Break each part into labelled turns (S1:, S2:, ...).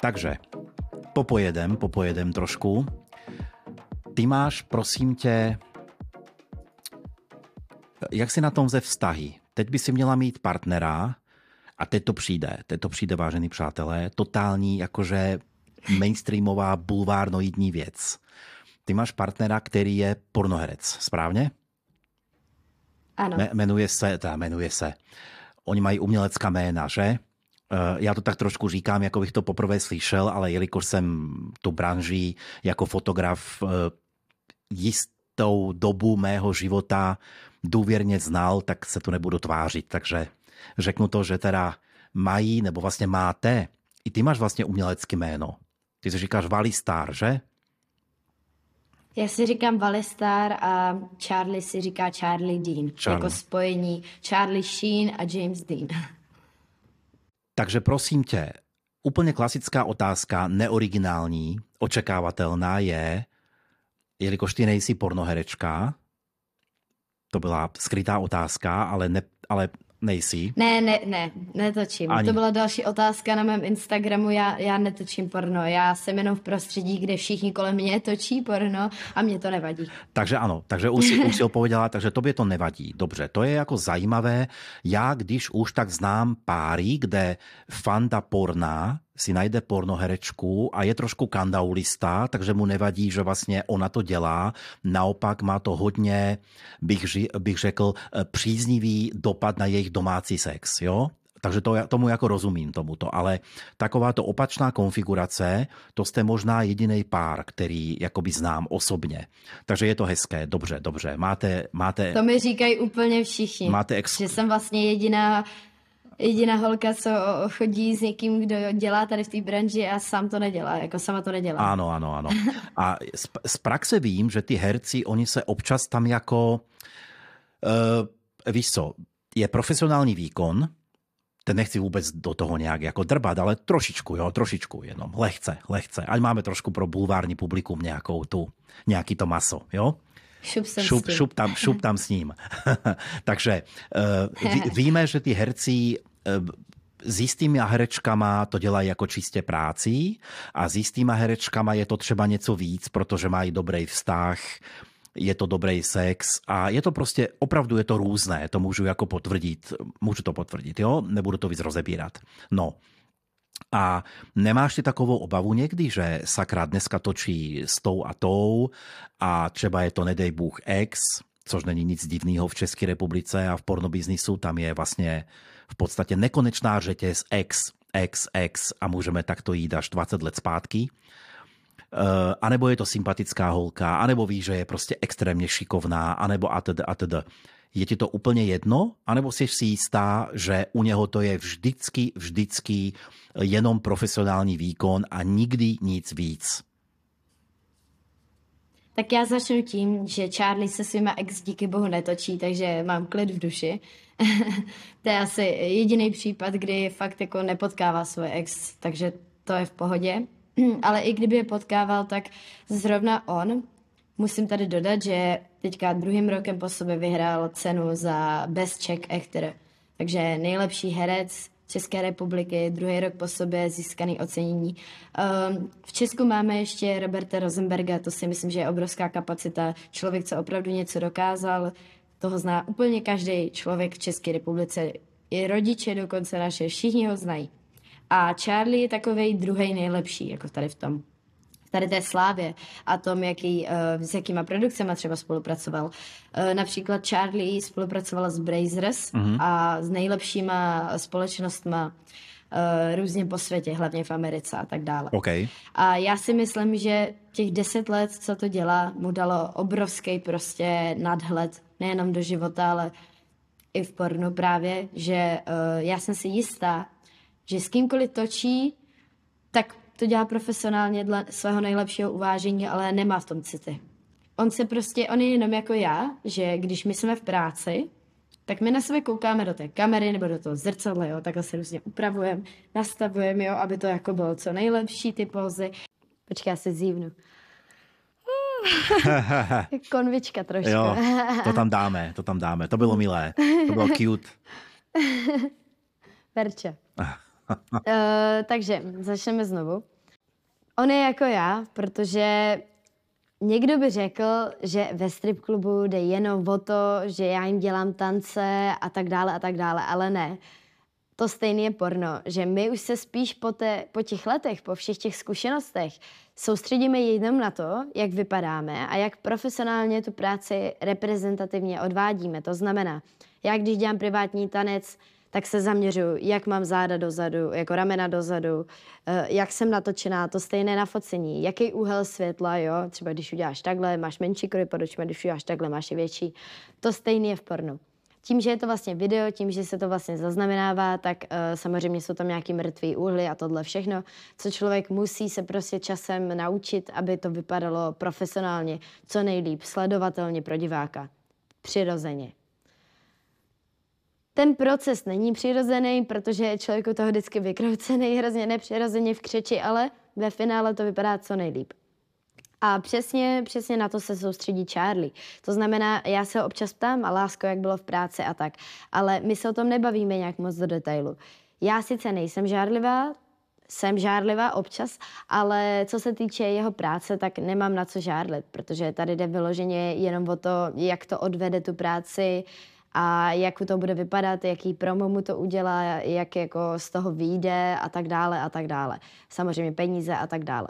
S1: takže popojedem, popojedem trošku. Ty máš, prosím tě, jak si na tom ze vztahy? Teď by si měla mít partnera a teď to přijde, teď to přijde, vážení přátelé, totální jakože mainstreamová bulvárnoidní věc. Ty máš partnera, který je pornoherec, správně?
S2: Ano.
S1: Jmenuje se, teda jmenuje se, oni mají umělecká jména, že? Eh, já to tak trošku říkám, jako bych to poprvé slyšel, ale jelikož jsem tu branži jako fotograf eh, jistou dobu mého života důvěrně znal, tak se tu nebudu tvářit. Takže řeknu to, že teda mají, nebo vlastně máte, i ty máš vlastně umělecké jméno. Ty si říkáš Vali Star, že?
S2: Já si říkám Valistar a Charlie si říká Charlie Dean. Charlie. Jako spojení Charlie Sheen a James Dean.
S1: Takže prosím tě, úplně klasická otázka, neoriginální, očekávatelná je, jelikož ty nejsi pornoherečka, to byla skrytá otázka, ale, ne, ale Nejsi?
S2: Ne, ne, ne, netočím. Ani. To byla další otázka na mém Instagramu. Já, já netočím porno. Já jsem jenom v prostředí, kde všichni kolem mě točí porno a mě to nevadí.
S1: Takže ano, takže už si, už si odpověděla, takže tobě to nevadí. Dobře, to je jako zajímavé. Já, když už tak znám páry, kde fanda porna si najde pornoherečku a je trošku kandaulista, takže mu nevadí, že vlastně ona to dělá. Naopak má to hodně, bych, bych řekl, eh, příznivý dopad na jejich domácí sex. Jo? Takže to, tomu jako rozumím tomuto, ale takováto opačná konfigurace, to jste možná jediný pár, který jakoby znám osobně. Takže je to hezké, dobře, dobře. Máte, máte...
S2: To mi říkají úplně všichni, máte ex... že jsem vlastně jediná jediná holka, co chodí s někým, kdo dělá tady v té branži a sám to nedělá, jako sama to nedělá.
S1: Ano, ano, ano. A z, z praxe vím, že ty herci, oni se občas tam jako, uh, víš co, je profesionální výkon, ten nechci vůbec do toho nějak jako drbat, ale trošičku, jo, trošičku jenom, lehce, lehce. Ať máme trošku pro bulvární publikum nějakou tu, nějaký to maso, jo.
S2: Šup,
S1: šup, šup, tam, šup tam s ním. Takže uh, ví, víme, že ty herci s jistýma herečkama to dělají jako čistě práci a s jistýma herečkama je to třeba něco víc, protože mají dobrý vztah, je to dobrý sex a je to prostě, opravdu je to různé, to můžu jako potvrdit, můžu to potvrdit, jo, nebudu to víc rozebírat. No, a nemáš ty takovou obavu někdy, že sakra dneska točí s tou a tou a třeba je to nedej Bůh ex, což není nic divného v České republice a v pornobiznisu tam je vlastně v podstatě nekonečná řetěz ex, ex, ex a můžeme takto jít až 20 let zpátky. Uh, anebo je to sympatická holka, anebo ví, že je prostě extrémně šikovná, anebo atd. atd. Je ti to úplně jedno, anebo jsi si jistá, že u něho to je vždycky, vždycky jenom profesionální výkon a nikdy nic víc?
S2: Tak já začnu tím, že Charlie se svýma ex díky bohu netočí, takže mám klid v duši. to je asi jediný případ, kdy fakt jako nepotkává svoje ex, takže to je v pohodě. Ale i kdyby je potkával, tak zrovna on Musím tady dodat, že teďka druhým rokem po sobě vyhrál cenu za Best Czech Actor. Takže nejlepší herec České republiky, druhý rok po sobě získaný ocenění. Um, v Česku máme ještě Roberta Rosenberga, to si myslím, že je obrovská kapacita. Člověk, co opravdu něco dokázal, toho zná úplně každý člověk v České republice. I rodiče dokonce naše, všichni ho znají. A Charlie je takový druhý nejlepší, jako tady v tom tady té slávě a tom, jaký, uh, s jakýma produkcemi třeba spolupracoval. Uh, například Charlie spolupracovala s Brazers mm-hmm. a s nejlepšíma společnostma uh, různě po světě, hlavně v Americe a tak dále.
S1: Okay.
S2: A já si myslím, že těch deset let, co to dělá, mu dalo obrovský prostě nadhled, nejenom do života, ale i v pornu právě, že uh, já jsem si jistá, že s kýmkoliv točí, tak to dělá profesionálně dle svého nejlepšího uvážení, ale nemá v tom city. On se prostě, on je jenom jako já, že když my jsme v práci, tak my na sebe koukáme do té kamery nebo do toho zrcadla, jo, takhle se různě upravujeme, nastavujeme, jo, aby to jako bylo co nejlepší, ty pozy. Počkej, já se zívnu. Konvička trošku.
S1: Jo, to tam dáme, to tam dáme. To bylo milé, to bylo cute.
S2: Verče. uh, takže začneme znovu. On je jako já, protože někdo by řekl, že ve strip klubu jde jenom o to, že já jim dělám tance a tak dále a tak dále, ale ne. To stejně je porno, že my už se spíš po, té, po těch letech, po všech těch zkušenostech soustředíme jenom na to, jak vypadáme a jak profesionálně tu práci reprezentativně odvádíme. To znamená, já když dělám privátní tanec, tak se zaměřuju, jak mám záda dozadu, jako ramena dozadu, eh, jak jsem natočená, to stejné na focení, jaký úhel světla, jo, třeba když uděláš takhle, máš menší kruhy pod očima, když uděláš takhle, máš je větší. To stejné je v pornu. Tím, že je to vlastně video, tím, že se to vlastně zaznamenává, tak uh, samozřejmě jsou tam nějaký mrtvý úhly a tohle všechno, co člověk musí se prostě časem naučit, aby to vypadalo profesionálně, co nejlíp, sledovatelně pro diváka. Přirozeně. Ten proces není přirozený, protože je člověku toho vždycky vykroucený, hrozně nepřirozeně v křeči, ale ve finále to vypadá co nejlíp. A přesně, přesně na to se soustředí Charlie. To znamená, já se občas ptám, a lásko, jak bylo v práci a tak, ale my se o tom nebavíme nějak moc do detailu. Já sice nejsem žárlivá, jsem žárlivá občas, ale co se týče jeho práce, tak nemám na co žárlit, protože tady jde vyloženě jenom o to, jak to odvede tu práci, a jak to bude vypadat, jaký promo mu to udělá, jak jako z toho vyjde a tak dále a tak dále. Samozřejmě peníze a tak dále.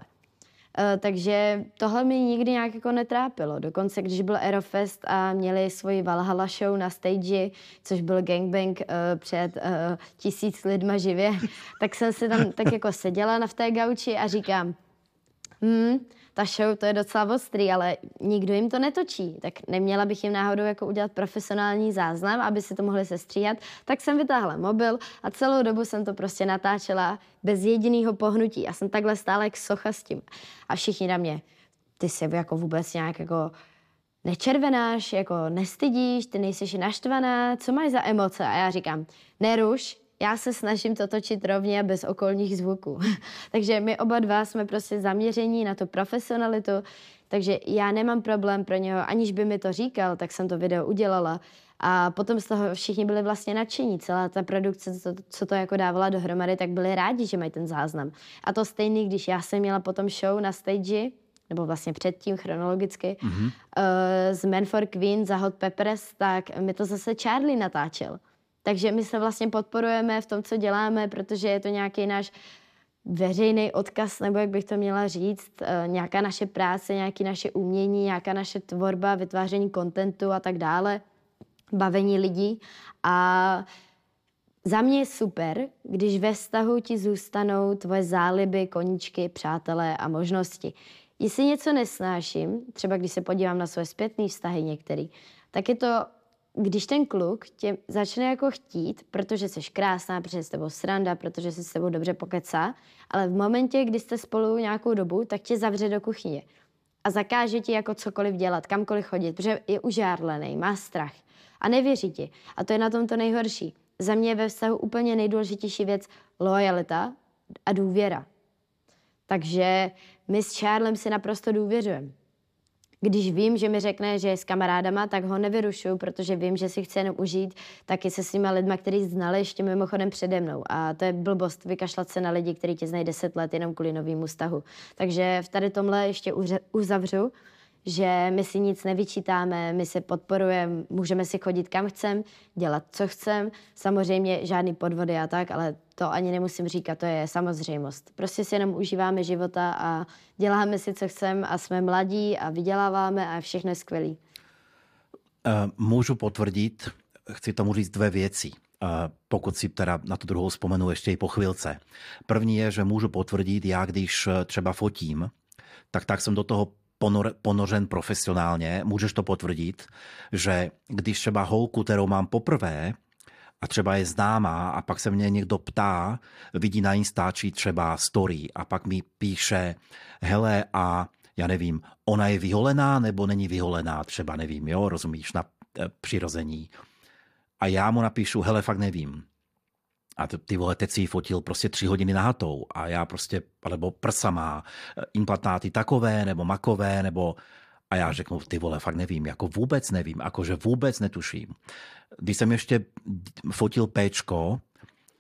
S2: Uh, takže tohle mi nikdy nějak jako netrápilo. Dokonce, když byl Aerofest a měli svoji Valhalla show na stage, což byl gangbang uh, před uh, tisíc lidma živě, tak jsem si tam tak jako seděla na v té gauči a říkám, hmm, ta show to je docela ostrý, ale nikdo jim to netočí, tak neměla bych jim náhodou jako udělat profesionální záznam, aby si to mohli sestříhat, tak jsem vytáhla mobil a celou dobu jsem to prostě natáčela bez jediného pohnutí a jsem takhle stále jak socha s tím. A všichni na mě, ty se jako vůbec nějak jako nečervenáš, jako nestydíš, ty nejsi naštvaná, co máš za emoce? A já říkám, neruš, já se snažím to točit rovně bez okolních zvuků. takže my oba dva jsme prostě zaměření na tu profesionalitu, takže já nemám problém pro něho, aniž by mi to říkal, tak jsem to video udělala. A potom z toho všichni byli vlastně nadšení. Celá ta produkce, co, co to jako dávala dohromady, tak byli rádi, že mají ten záznam. A to stejný, když já jsem měla potom show na stage, nebo vlastně předtím chronologicky, mm-hmm. uh, z Man for Queen za Hot Peppers, tak mi to zase Charlie natáčel. Takže my se vlastně podporujeme v tom, co děláme, protože je to nějaký náš veřejný odkaz, nebo jak bych to měla říct, eh, nějaká naše práce, nějaké naše umění, nějaká naše tvorba, vytváření kontentu a tak dále, bavení lidí. A za mě je super, když ve vztahu ti zůstanou tvoje záliby, koníčky, přátelé a možnosti. Jestli něco nesnáším, třeba když se podívám na svoje zpětné vztahy některý, tak je to když ten kluk tě začne jako chtít, protože jsi krásná, protože s tebou sranda, protože se s tebou dobře pokecá, ale v momentě, kdy jste spolu nějakou dobu, tak tě zavře do kuchyně a zakáže ti jako cokoliv dělat, kamkoliv chodit, protože je užárlený, má strach a nevěří ti. A to je na tom to nejhorší. Za mě je ve vztahu úplně nejdůležitější věc lojalita a důvěra. Takže my s Charlem si naprosto důvěřujeme. Když vím, že mi řekne, že je s kamarádama, tak ho nevyrušuju, protože vím, že si chce jenom užít taky se svýma lidma, který znali ještě mimochodem přede mnou. A to je blbost vykašlat se na lidi, kteří tě znají deset let jenom kvůli novému vztahu. Takže v tady tomhle ještě uzavřu že my si nic nevyčítáme, my se podporujeme, můžeme si chodit kam chcem, dělat co chcem, samozřejmě žádný podvody a tak, ale to ani nemusím říkat, to je samozřejmost. Prostě si jenom užíváme života a děláme si, co chcem a jsme mladí a vyděláváme a všechno je skvělý.
S1: Uh, můžu potvrdit, chci tomu říct dvě věci. Uh, pokud si teda na tu druhou vzpomenu ještě i po chvilce. První je, že můžu potvrdit, já když eh, třeba fotím, tak tak jsem do toho ponor, ponořen profesionálně, můžeš to potvrdit, že když třeba holku, kterou mám poprvé, a třeba je známá a pak se mě někdo ptá, vidí na Instači třeba story a pak mi píše, hele a já nevím, ona je vyholená nebo není vyholená, třeba nevím, jo, rozumíš, na e, přirození. A já mu napíšu, hele, fakt nevím a ty vole, teď si ji fotil prostě tři hodiny nahatou a já prostě, alebo prsa má eh, implantáty takové, nebo makové, nebo a já řeknu, ty vole, fakt nevím, jako vůbec nevím, jakože vůbec netuším. Když jsem ještě fotil péčko,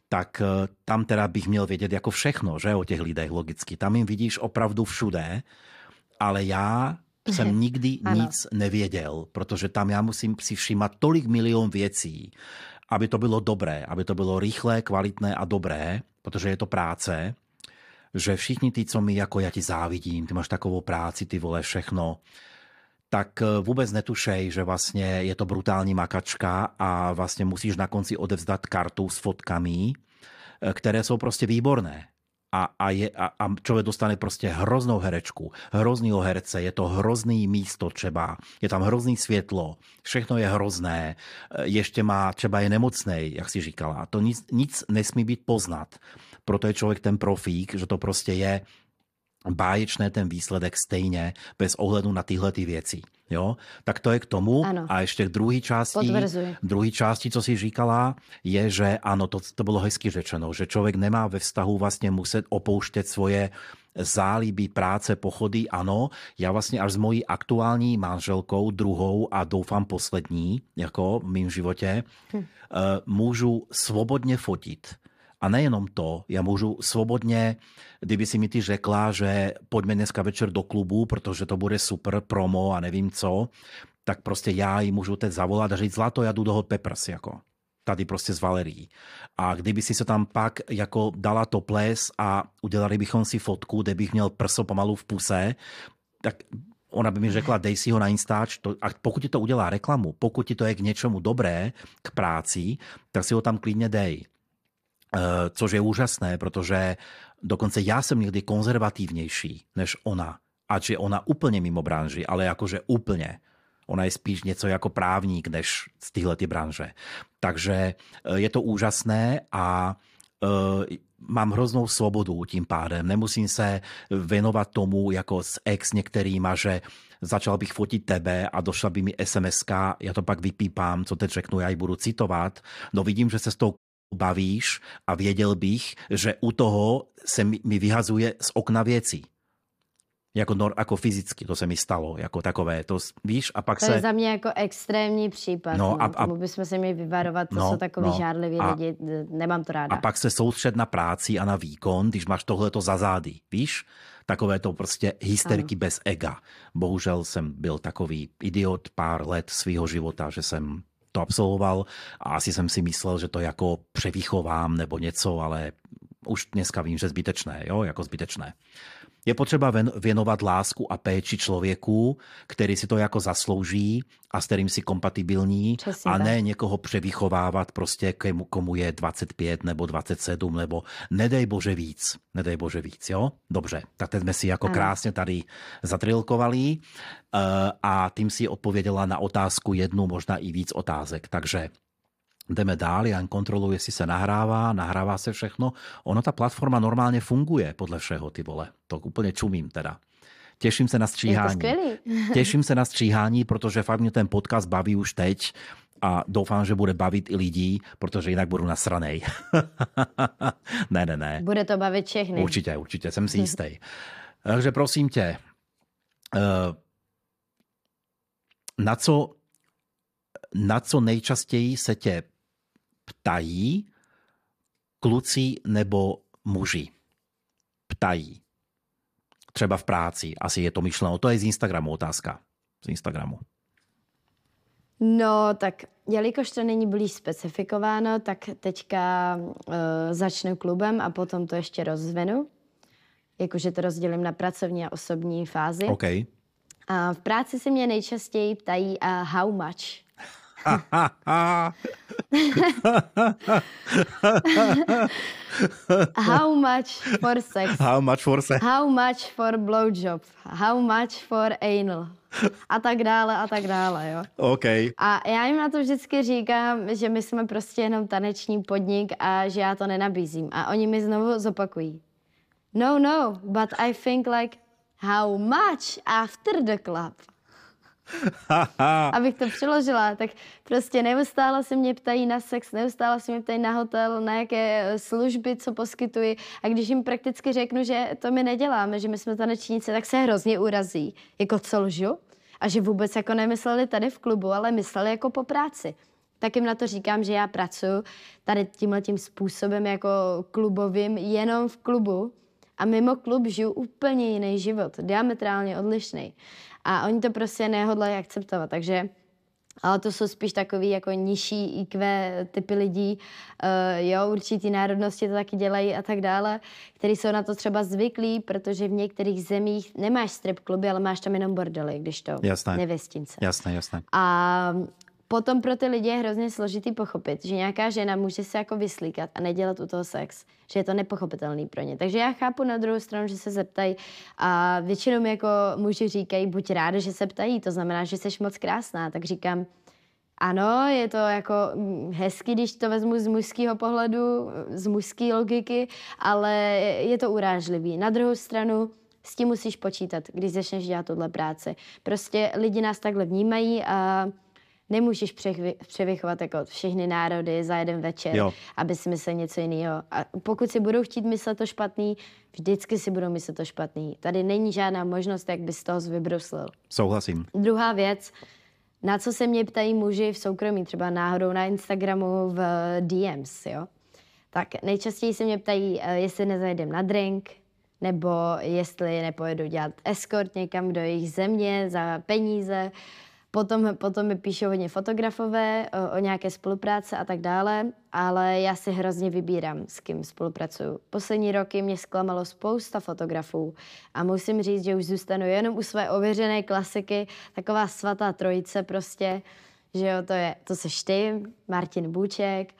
S1: tak eh, tam teda bych měl vědět jako všechno, že o těch lidech logicky. Tam jim vidíš opravdu všude, ale já jsem nikdy ano. nic nevěděl, protože tam já musím si všímat tolik milion věcí, aby to bylo dobré, aby to bylo rychlé, kvalitné a dobré, protože je to práce, že všichni tí, co mi jako já ti závidím, ty máš takovou práci, ty vole všechno, tak eh, vůbec netušej, že vlastně je to brutální makačka a vlastně musíš na konci odevzdat kartu s fotkami, eh, které jsou prostě výborné a, a, je, a, a člověk dostane prostě hroznou herečku, hroznýho herce, je to hrozný místo třeba, je tam hrozný světlo, všechno je hrozné, e, ještě má, třeba je nemocný, jak si říkala. To nic, nic nesmí být poznat. Proto je člověk ten profík, že to prostě je báječné ten výsledek stejně, bez ohledu na tyhle ty věci. Jo? Tak to je k tomu. Ano. A ještě k druhé části, druhé části, co si říkala, je, že ano, to, to bylo hezky řečeno, že člověk nemá ve vztahu vlastně muset opouštět svoje záliby, práce, pochody, ano, já vlastně až s mojí aktuální manželkou, druhou a doufám poslední, jako v mém životě, hm. můžu svobodně fotit a nejenom to, já můžu svobodně, kdyby si mi ty řekla, že pojďme dneska večer do klubu, protože to bude super promo a nevím co, tak prostě já ji můžu teď zavolat a říct, zlato, já jdu do Hot Peppers, jako tady prostě z Valerí. A kdyby si se tam pak jako dala toples a udělali bychom si fotku, kde bych měl prso pomalu v puse, tak ona by mi řekla, dej si ho na Instač to, a pokud ti to udělá reklamu, pokud ti to je k něčemu dobré, k práci, tak si ho tam klidně dej. Eh, což je úžasné, protože dokonce já jsem někdy konzervatívnější než ona. Ač je ona úplně mimo branži, ale jakože úplně. Ona je spíš něco jako právník než z tyhle ty branže. Takže eh, je to úžasné a uh, mám hroznou svobodu tím pádem. Nemusím se věnovat tomu jako s ex některýma, že začal bych fotit tebe a došla by mi sms já to pak vypípám, co teď řeknu, já ji budu citovat. No vidím, že se s tou bavíš a věděl bych, že u toho se mi, mi vyhazuje z okna věci. Jako, nor, jako fyzicky, to se mi stalo, jako takové, to víš, a pak
S2: to
S1: se...
S2: To je za mě jako extrémní případ, no, no a, a, tomu bychom se měli vyvarovat, to no, jsou takový no, žádliví a, lidi, nemám to ráda.
S1: A pak se soustřed na práci a na výkon, když máš tohleto za zády, víš? Takové to prostě hysterky ano. bez ega. Bohužel jsem byl takový idiot pár let svého života, že jsem to absolvoval a asi jsem si myslel, že to jako převýchovám nebo něco, ale už dneska vím, že zbytečné, jo, jako zbytečné. Je potřeba věnovat lásku a péči člověku, který si to jako zaslouží a s kterým si kompatibilní Přesně a ne tak. někoho převychovávat prostě komu, komu je 25 nebo 27 nebo nedej bože víc. Nedej bože víc, jo? Dobře, tak teď jsme si jako ano. krásně tady zatrilkovali uh, a tím si odpověděla na otázku jednu, možná i víc otázek. Takže jdeme dál, já kontroluji, jestli se nahrává, nahrává se všechno. Ono, ta platforma normálně funguje podle všeho, ty vole. To úplně čumím teda. Těším se na stříhání. Těším se na stříhání, protože fakt mě ten podcast baví už teď a doufám, že bude bavit i lidí, protože jinak budu nasranej. ne, ne, ne.
S2: Bude to bavit všechny.
S1: Určitě, určitě, jsem si jistý. Takže prosím tě, eh, na co, na co nejčastěji se tě ptají kluci nebo muži. Ptají. Třeba v práci. Asi je to myšleno. To je z Instagramu otázka. Z Instagramu.
S2: No, tak jelikož to není blíž specifikováno, tak teďka uh, začnu klubem a potom to ještě rozvinu. Jakože to rozdělím na pracovní a osobní fázi.
S1: Okay.
S2: A v práci se mě nejčastěji ptají uh, how much. How much for sex?
S1: How much for sex?
S2: How much for blowjob? How much for anal? A tak dále, a tak dále, jo.
S1: OK.
S2: A já jim na to vždycky říkám, že my jsme prostě jenom taneční podnik a že já to nenabízím. A oni mi znovu zopakují. No, no, but I think like, how much after the club? Abych to přeložila, tak prostě neustále se mě ptají na sex, neustále se mě ptají na hotel, na jaké služby, co poskytuji. A když jim prakticky řeknu, že to my neděláme, že my jsme tanečníci, tak se hrozně urazí. Jako co lžu? A že vůbec jako nemysleli tady v klubu, ale mysleli jako po práci. tak jim na to říkám, že já pracuji tady tímhle tím způsobem jako klubovým jenom v klubu a mimo klub žiju úplně jiný život, diametrálně odlišný. A oni to prostě nehodlají akceptovat, takže ale to jsou spíš takový jako nižší IQ typy lidí, uh, jo, určitý národnosti to taky dělají a tak dále, který jsou na to třeba zvyklí, protože v některých zemích nemáš strip kluby, ale máš tam jenom bordely, když to jasné. nevěstince.
S1: Jasné, jasné.
S2: A potom pro ty lidi je hrozně složitý pochopit, že nějaká žena může se jako vyslíkat a nedělat u toho sex, že je to nepochopitelný pro ně. Takže já chápu na druhou stranu, že se zeptají a většinou mi jako muži říkají, buď ráda, že se ptají, to znamená, že jsi moc krásná, tak říkám, ano, je to jako mm, hezky, když to vezmu z mužského pohledu, z mužské logiky, ale je to urážlivý. Na druhou stranu, s tím musíš počítat, když začneš dělat tuhle práci. Prostě lidi nás takhle vnímají a nemůžeš převychovat jako všechny národy za jeden večer, jo. aby si myslel něco jiného. A pokud si budou chtít myslet to špatný, vždycky si budou myslet to špatný. Tady není žádná možnost, jak by z toho vybruslil.
S1: Souhlasím.
S2: Druhá věc, na co se mě ptají muži v soukromí, třeba náhodou na Instagramu v DMs, jo? Tak nejčastěji se mě ptají, eh, jestli nezajdem na drink, nebo jestli nepojedu dělat escort někam do jejich země za peníze, Potom, potom mi píšou hodně fotografové o, o nějaké spolupráce a tak dále, ale já si hrozně vybírám, s kým spolupracuju. Poslední roky mě zklamalo spousta fotografů a musím říct, že už zůstanu jenom u své ověřené klasiky, taková svatá trojice prostě, že jo, to, je, to seš ty, Martin Bůček,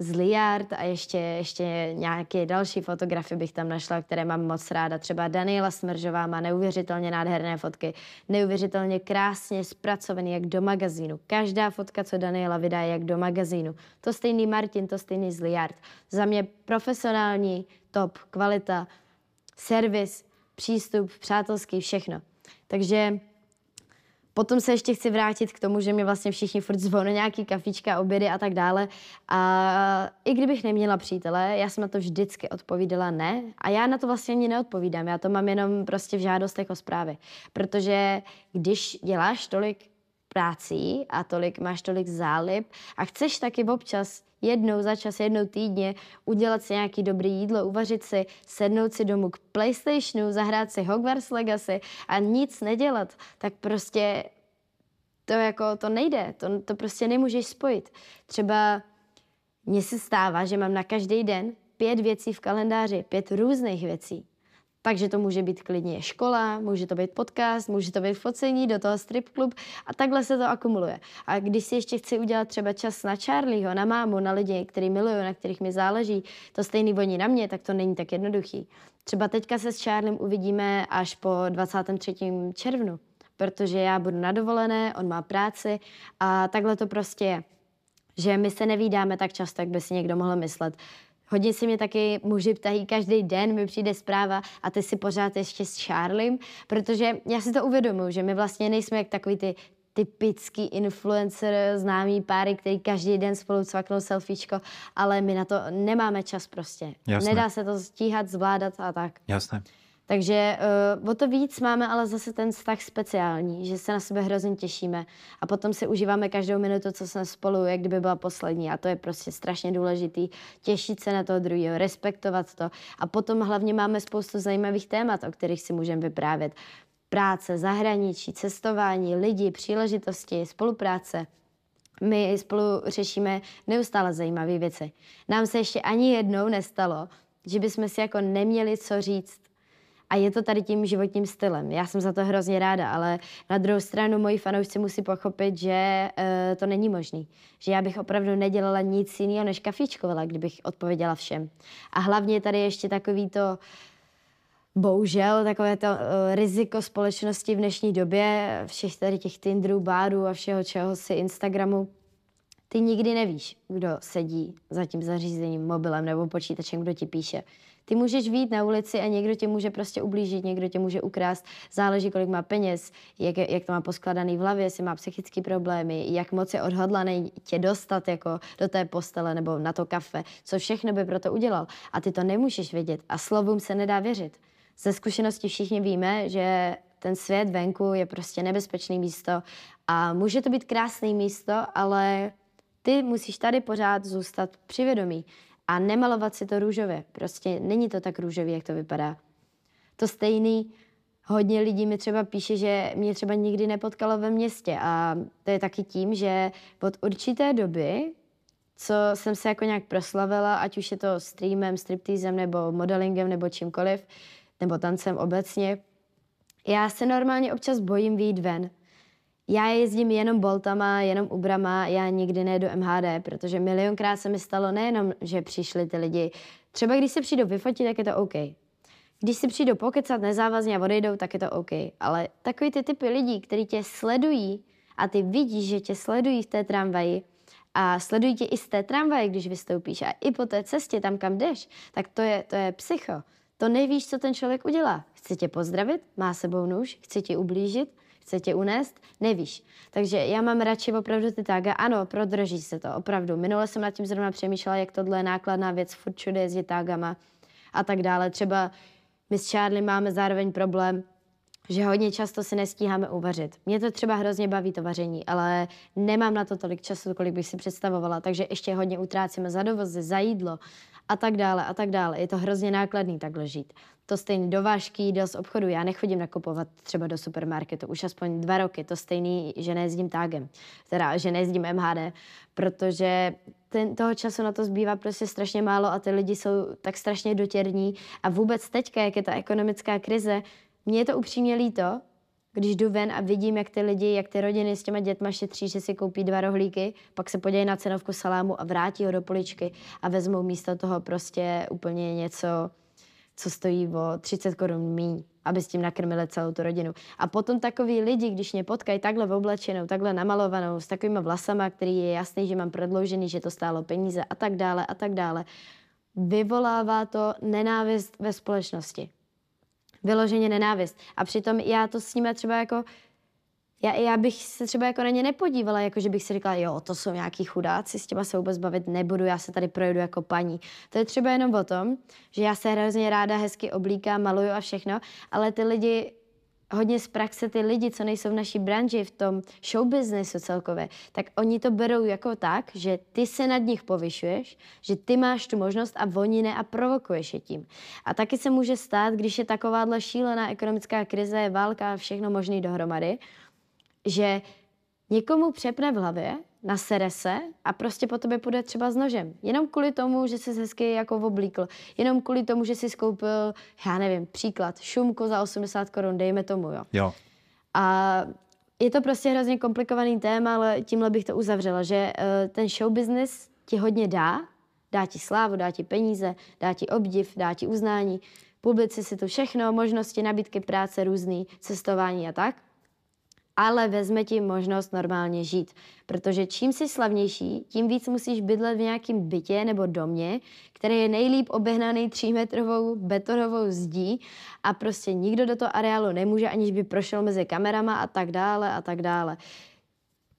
S2: z Liard a ještě, ještě nějaké další fotografie bych tam našla, které mám moc ráda. Třeba Daniela Smržová má neuvěřitelně nádherné fotky, neuvěřitelně krásně zpracované jak do magazínu. Každá fotka, co Daniela vydá, je jak do magazínu. To stejný Martin, to stejný z Liard. Za mě profesionální, top, kvalita, servis, přístup, přátelský, všechno. Takže Potom se ještě chci vrátit k tomu, že mi vlastně všichni furt zvoní nějaký kafička, obědy a tak dále. A i kdybych neměla přítele, já jsem na to vždycky odpovídala ne. A já na to vlastně ani neodpovídám. Já to mám jenom prostě v žádostech o zprávy. Protože když děláš tolik prácí a tolik, máš tolik zálib a chceš taky občas jednou za čas, jednou týdně udělat si nějaký dobrý jídlo, uvařit si, sednout si domů k Playstationu, zahrát si Hogwarts Legacy a nic nedělat, tak prostě to jako, to nejde, to, to prostě nemůžeš spojit. Třeba mně se stává, že mám na každý den pět věcí v kalendáři, pět různých věcí. Takže to může být klidně škola, může to být podcast, může to být focení, do toho strip klub a takhle se to akumuluje. A když si ještě chci udělat třeba čas na Charlieho, na mámu, na lidi, který miluju, na kterých mi záleží, to stejný voní na mě, tak to není tak jednoduchý. Třeba teďka se s Charliem uvidíme až po 23. červnu, protože já budu na dovolené, on má práci a takhle to prostě je. Že my se nevídáme tak často, jak by si někdo mohl myslet. Hodně si mě taky muži ptají, každý den mi přijde zpráva a ty si pořád ještě s Charliem, protože já si to uvědomuji, že my vlastně nejsme jak takový ty typický influencer, známý páry, který každý den spolu cvaknou selfiečko, ale my na to nemáme čas prostě. Jasné. Nedá se to stíhat, zvládat a tak.
S1: Jasné.
S2: Takže uh, o to víc máme ale zase ten vztah speciální, že se na sebe hrozně těšíme a potom si užíváme každou minutu, co jsme spolu, jak kdyby byla poslední a to je prostě strašně důležitý. Těšit se na toho druhého, respektovat to a potom hlavně máme spoustu zajímavých témat, o kterých si můžeme vyprávět. Práce, zahraničí, cestování, lidi, příležitosti, spolupráce. My spolu řešíme neustále zajímavé věci. Nám se ještě ani jednou nestalo, že bychom si jako neměli co říct a je to tady tím životním stylem. Já jsem za to hrozně ráda, ale na druhou stranu moji fanoušci musí pochopit, že uh, to není možný. Že já bych opravdu nedělala nic jiného, než kafičkovala, kdybych odpověděla všem. A hlavně tady ještě takový to, bohužel takové to uh, riziko společnosti v dnešní době, všech tady těch Tinderů, bárů a všeho, čeho si Instagramu, ty nikdy nevíš, kdo sedí za tím zařízením, mobilem nebo počítačem, kdo ti píše. Ty můžeš výjít na ulici a někdo tě může prostě ublížit, někdo tě může ukrást, záleží, kolik má peněz, jak, jak to má poskladaný v hlavě, jestli má psychické problémy, jak moc je odhodlaný tě dostat jako do té postele nebo na to kafe, co všechno by pro to udělal. A ty to nemůžeš vědět a slovům se nedá věřit. Ze zkušenosti všichni víme, že ten svět venku je prostě nebezpečný místo a může to být krásné místo, ale Ty musíš tady pořád zůstat přivědomí a nemalovat si to růžově. Prostě není to tak růžový, jak to vypadá. To stejný, hodně lidí mi třeba píše, že mě třeba nikdy nepotkalo ve městě a to je taky tím, že od určité doby, co jsem se jako nějak proslavila, ať už je to streamem, striptýzem nebo modelingem nebo čímkoliv, nebo tancem obecně, já se normálně občas bojím výjít ven. Já jezdím jenom Boltama, jenom Ubrama, já nikdy nejdu MHD, protože milionkrát se mi stalo nejenom, že přišli ty lidi, třeba když se přijdou vyfotit, tak je to OK. Když si přijdou pokecat nezávazně a odejdou, tak je to OK. Ale takový ty typy lidí, kteří tě sledují a ty vidíš, že tě sledují v té tramvaji a sledují tě i z té tramvaje, když vystoupíš a i po té cestě tam, kam jdeš, tak to je, to je psycho. To nevíš, co ten člověk udělá. Chce tě pozdravit, má sebou nůž, chce tě ublížit, chce tě unést, nevíš. Takže já mám radši opravdu ty tága. Ano, prodrží se to, opravdu. Minule jsem nad tím zrovna přemýšlela, jak tohle je nákladná věc, furt všude jezdit tágama a tak dále. Třeba my s Charlie máme zároveň problém, že hodně často se nestíháme uvařit. Mě to třeba hrozně baví to vaření, ale nemám na to tolik času, kolik bych si představovala, takže ještě hodně utrácíme za dovozy, za jídlo a tak dále a tak dále. Je to hrozně nákladný takhle žít. To stejný dovážky jídel z obchodu. Já nechodím nakupovat třeba do supermarketu už aspoň dva roky. To stejný, že nejezdím tágem. Teda, že nejezdím MHD, protože ten, toho času na to zbývá prostě strašně málo a ty lidi jsou tak strašně dotěrní. A vůbec teďka, jak je ta ekonomická krize, mně je to upřímně líto, když jdu ven a vidím, jak ty lidi, jak ty rodiny s těma dětma šetří, že si koupí dva rohlíky, pak se podívají na cenovku salámu a vrátí ho do poličky a vezmou místo toho prostě úplně něco, co stojí o 30 korun míň, aby s tím nakrmili celou tu rodinu. A potom takový lidi, když mě potkají takhle v oblečenou, takhle namalovanou, s takovými vlasama, který je jasný, že mám prodloužený, že to stálo peníze a tak dále a tak dále, vyvolává to nenávist ve společnosti vyloženě nenávist. A přitom já to s nimi třeba jako já, já bych se třeba jako na ně nepodívala, jako že bych si říkala, jo, to jsou nějaký chudáci, s těma se vůbec bavit nebudu, já se tady projedu jako paní. To je třeba jenom o tom, že já se hrozně ráda hezky oblíkám, maluju a všechno, ale ty lidi hodně z praxe ty lidi, co nejsou v naší branži, v tom show businessu celkově, tak oni to berou jako tak, že ty se nad nich povyšuješ, že ty máš tu možnost a oni ne a provokuješ je tím. A taky se může stát, když je takováhle šílená ekonomická krize, válka a všechno možný dohromady, že někomu přepne v hlavě, nasere se a prostě po tobě půjde třeba s nožem. Jenom kvůli tomu, že jsi hezky jako oblíkl. Jenom kvůli tomu, že jsi skoupil, já nevím, příklad, šumku za 80 korun, dejme tomu, jo.
S1: jo.
S2: A je to prostě hrozně komplikovaný téma, ale tímhle bych to uzavřela, že uh, ten show business ti hodně dá, dá ti slávu, dá ti peníze, dá ti obdiv, dá ti uznání, publici si to všechno, možnosti, nabídky práce různý, cestování a tak ale vezme ti možnost normálně žít. Protože čím jsi slavnější, tím víc musíš bydlet v nějakém bytě nebo domě, který je nejlíp obehnaný třímetrovou betonovou zdí a prostě nikdo do toho areálu nemůže, aniž by prošel mezi kamerama a tak dále a tak dále.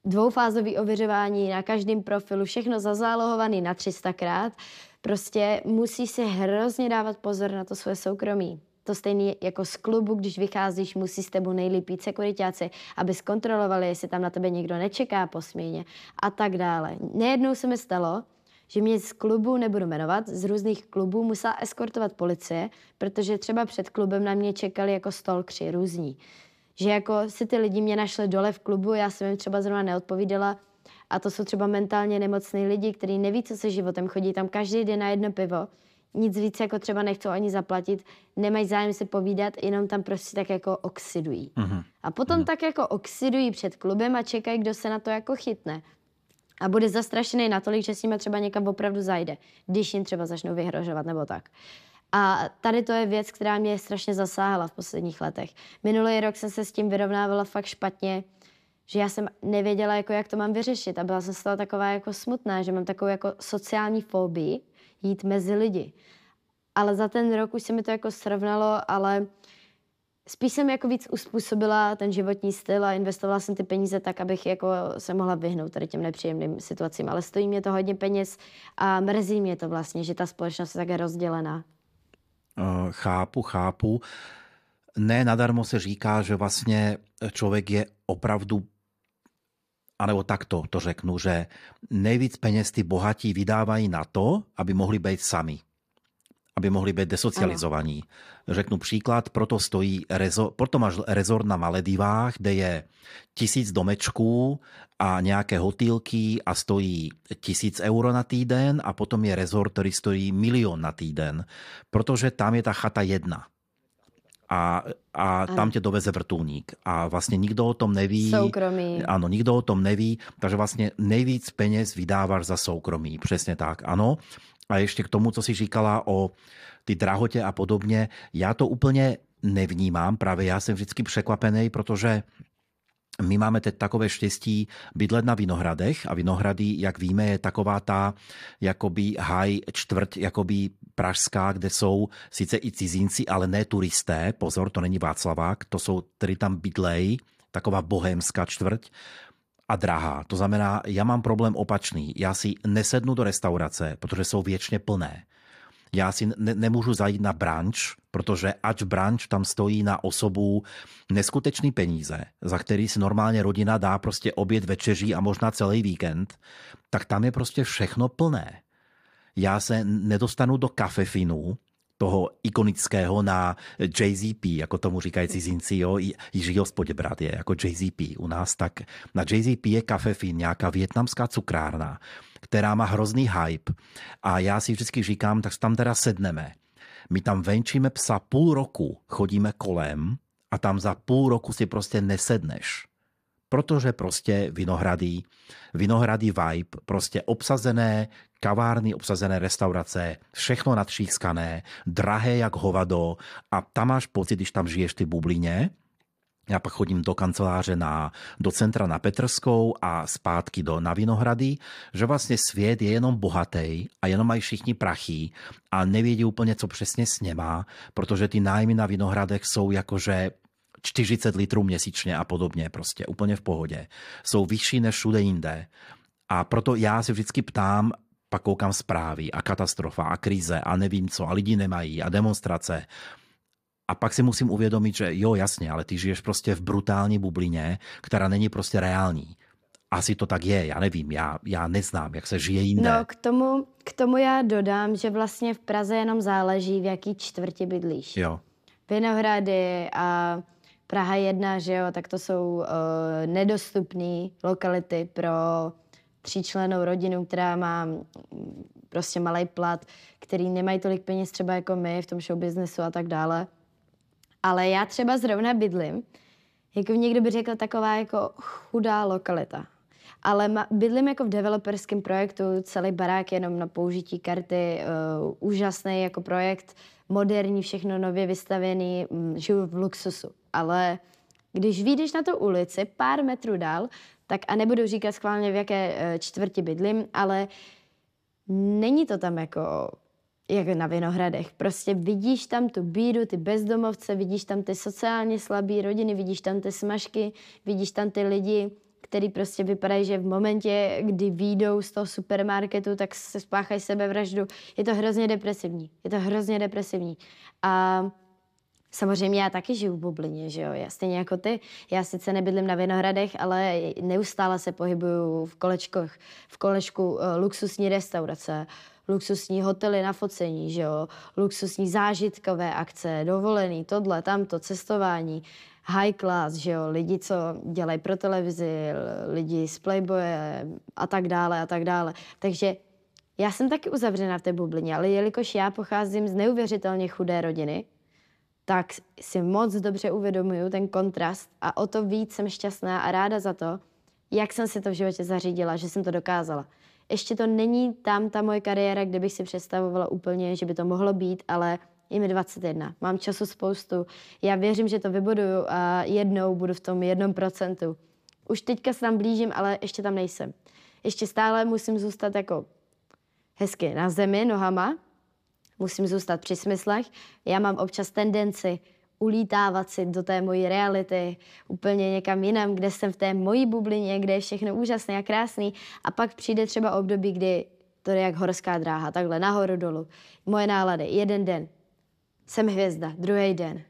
S2: Dvoufázový ověřování na každém profilu, všechno zazálohovaný na 300 krát. Prostě musíš si hrozně dávat pozor na to svoje soukromí to stejný jako z klubu, když vycházíš, musí s tebou nejlíp jít sekuritáci, aby zkontrolovali, jestli tam na tebe někdo nečeká po směně a tak dále. Nejednou se mi stalo, že mě z klubu, nebudu jmenovat, z různých klubů musela eskortovat policie, protože třeba před klubem na mě čekali jako stolkři různí. Že jako si ty lidi mě našli dole v klubu, já jsem jim třeba zrovna neodpovídala, a to jsou třeba mentálně nemocní lidi, kteří neví, co se životem chodí tam každý den na jedno pivo nic víc jako třeba nechcou ani zaplatit, nemají zájem se povídat, jenom tam prostě tak jako oxidují. Uh-huh. A potom uh-huh. tak jako oxidují před klubem a čekají, kdo se na to jako chytne. A bude zastrašený natolik, že s nimi třeba někam opravdu zajde, když jim třeba začnou vyhrožovat nebo tak. A tady to je věc, která mě strašně zasáhla v posledních letech. Minulý rok jsem se s tím vyrovnávala fakt špatně, že já jsem nevěděla, jako, jak to mám vyřešit. A byla jsem z toho taková jako smutná, že mám takovou jako sociální fobii, jít mezi lidi. Ale za ten rok už se mi to jako srovnalo, ale spíš jsem jako víc uspůsobila ten životní styl a investovala jsem ty peníze tak, abych jako se mohla vyhnout tady těm nepříjemným situacím. Ale stojí mě to hodně peněz a mrzí mě to vlastně, že ta společnost je tak rozdělená.
S1: Uh, chápu, chápu. Ne nadarmo se říká, že vlastně člověk je opravdu alebo takto to řeknu, že nejvíc peněz ty bohatí vydávají na to, aby mohli být sami aby mohli být desocializovaní. Ano. Řeknu příklad, proto, stojí rezo, proto máš rezort na Maledivách, kde je tisíc domečků a nějaké hotýlky a stojí tisíc euro na týden a potom je rezort, který stojí milion na týden, protože tam je ta chata jedna a, a tam tě doveze vrtulník. A vlastně nikdo o tom neví.
S2: Soukromí.
S1: Ano, nikdo o tom neví, takže vlastně nejvíc peněz vydáváš za soukromí. Přesně tak, ano. A ještě k tomu, co si říkala o ty drahotě a podobně, já to úplně nevnímám, právě já jsem vždycky překvapený, protože my máme teď takové štěstí bydlet na Vinohradech a Vinohrady, jak víme, je taková ta jakoby high čtvrť, jakoby pražská, kde jsou sice i cizinci, ale ne turisté. Pozor, to není Václavák, to jsou, který tam bydlej, taková bohémská čtvrť a drahá. To znamená, já mám problém opačný. Já si nesednu do restaurace, protože jsou věčně plné. Já si ne, nemůžu zajít na branč, protože ač branč tam stojí na osobu neskutečný peníze, za který si normálně rodina dá prostě oběd, večeří a možná celý víkend, tak tam je prostě všechno plné. Já se nedostanu do kafefinu, toho ikonického na JZP, jako tomu říkají cizinci, jo, Jiřího Spoděbrat je jako JZP u nás, tak na JZP je kafefin, nějaká větnamská cukrárna, která má hrozný hype a já si vždycky říkám, tak tam teda sedneme. My tam venčíme psa půl roku, chodíme kolem a tam za půl roku si prostě nesedneš protože prostě Vinohrady, Vinohrady Vibe, prostě obsazené kavárny, obsazené restaurace, všechno natřískané, drahé jak hovado a tam máš pocit, když tam žiješ ty bublině, já pak chodím do kanceláře na, do centra na Petrskou a zpátky do, na Vinohrady, že vlastně svět je jenom bohatý a jenom mají všichni prachy a nevědí úplně, co přesně s něma, protože ty nájmy na Vinohradech jsou jakože 40 litrů měsíčně a podobně, prostě úplně v pohodě. Jsou vyšší než všude jinde. A proto já si vždycky ptám, pak koukám zprávy a katastrofa a krize a nevím co a lidi nemají a demonstrace. A pak si musím uvědomit, že jo, jasně, ale ty žiješ prostě v brutální bublině, která není prostě reální. Asi to tak je, já nevím, já, já neznám, jak se žije jinde.
S2: No, k tomu, k tomu já dodám, že vlastně v Praze jenom záleží, v jaký čtvrti bydlíš.
S1: Jo.
S2: Vinohrady a Praha 1, že jo, tak to jsou uh, nedostupné lokality pro tříčlenou rodinu, která má mm, prostě malý plat, který nemají tolik peněz třeba jako my v tom show businessu a tak dále. Ale já třeba zrovna bydlím, jako někdo by řekl, taková jako chudá lokalita. Ale ma, bydlím jako v developerském projektu, celý barák jenom na použití karty, uh, úžasný jako projekt, moderní, všechno nově vystavený, um, žiju v luxusu. Ale když vyjdeš na tu ulici pár metrů dál, tak a nebudu říkat schválně, v jaké uh, čtvrti bydlím, ale není to tam jako jako na Vinohradech. Prostě vidíš tam tu bídu, ty bezdomovce, vidíš tam ty sociálně slabé rodiny, vidíš tam ty smažky, vidíš tam ty lidi, který prostě vypadají, že v momentě, kdy výjdou z toho supermarketu, tak se spáchají sebevraždu. Je to hrozně depresivní. Je to hrozně depresivní. A Samozřejmě já taky žiju v bublině, že jo, já stejně jako ty. Já sice nebydlím na Vinohradech, ale neustále se pohybuju v kolečkoch, v kolečku uh, luxusní restaurace, luxusní hotely na focení, že jo, luxusní zážitkové akce, dovolený, tohle, tamto, cestování high class, že jo, lidi, co dělají pro televizi, lidi z Playboye a tak dále a tak dále. Takže já jsem taky uzavřená v té bublině, ale jelikož já pocházím z neuvěřitelně chudé rodiny, tak si moc dobře uvědomuju ten kontrast a o to víc jsem šťastná a ráda za to, jak jsem si to v životě zařídila, že jsem to dokázala. Ještě to není tam ta moje kariéra, kde bych si představovala úplně, že by to mohlo být, ale je mi 21, mám času spoustu, já věřím, že to vybuduju a jednou budu v tom jednom procentu. Už teďka se tam blížím, ale ještě tam nejsem. Ještě stále musím zůstat jako hezky na zemi nohama, musím zůstat při smyslech. Já mám občas tendenci ulítávat si do té mojí reality, úplně někam jinam, kde jsem v té mojí bublině, kde je všechno úžasné a krásný a pak přijde třeba období, kdy to je jak horská dráha, takhle nahoru dolů. Moje nálady, jeden den, jsem hvězda, druhý den.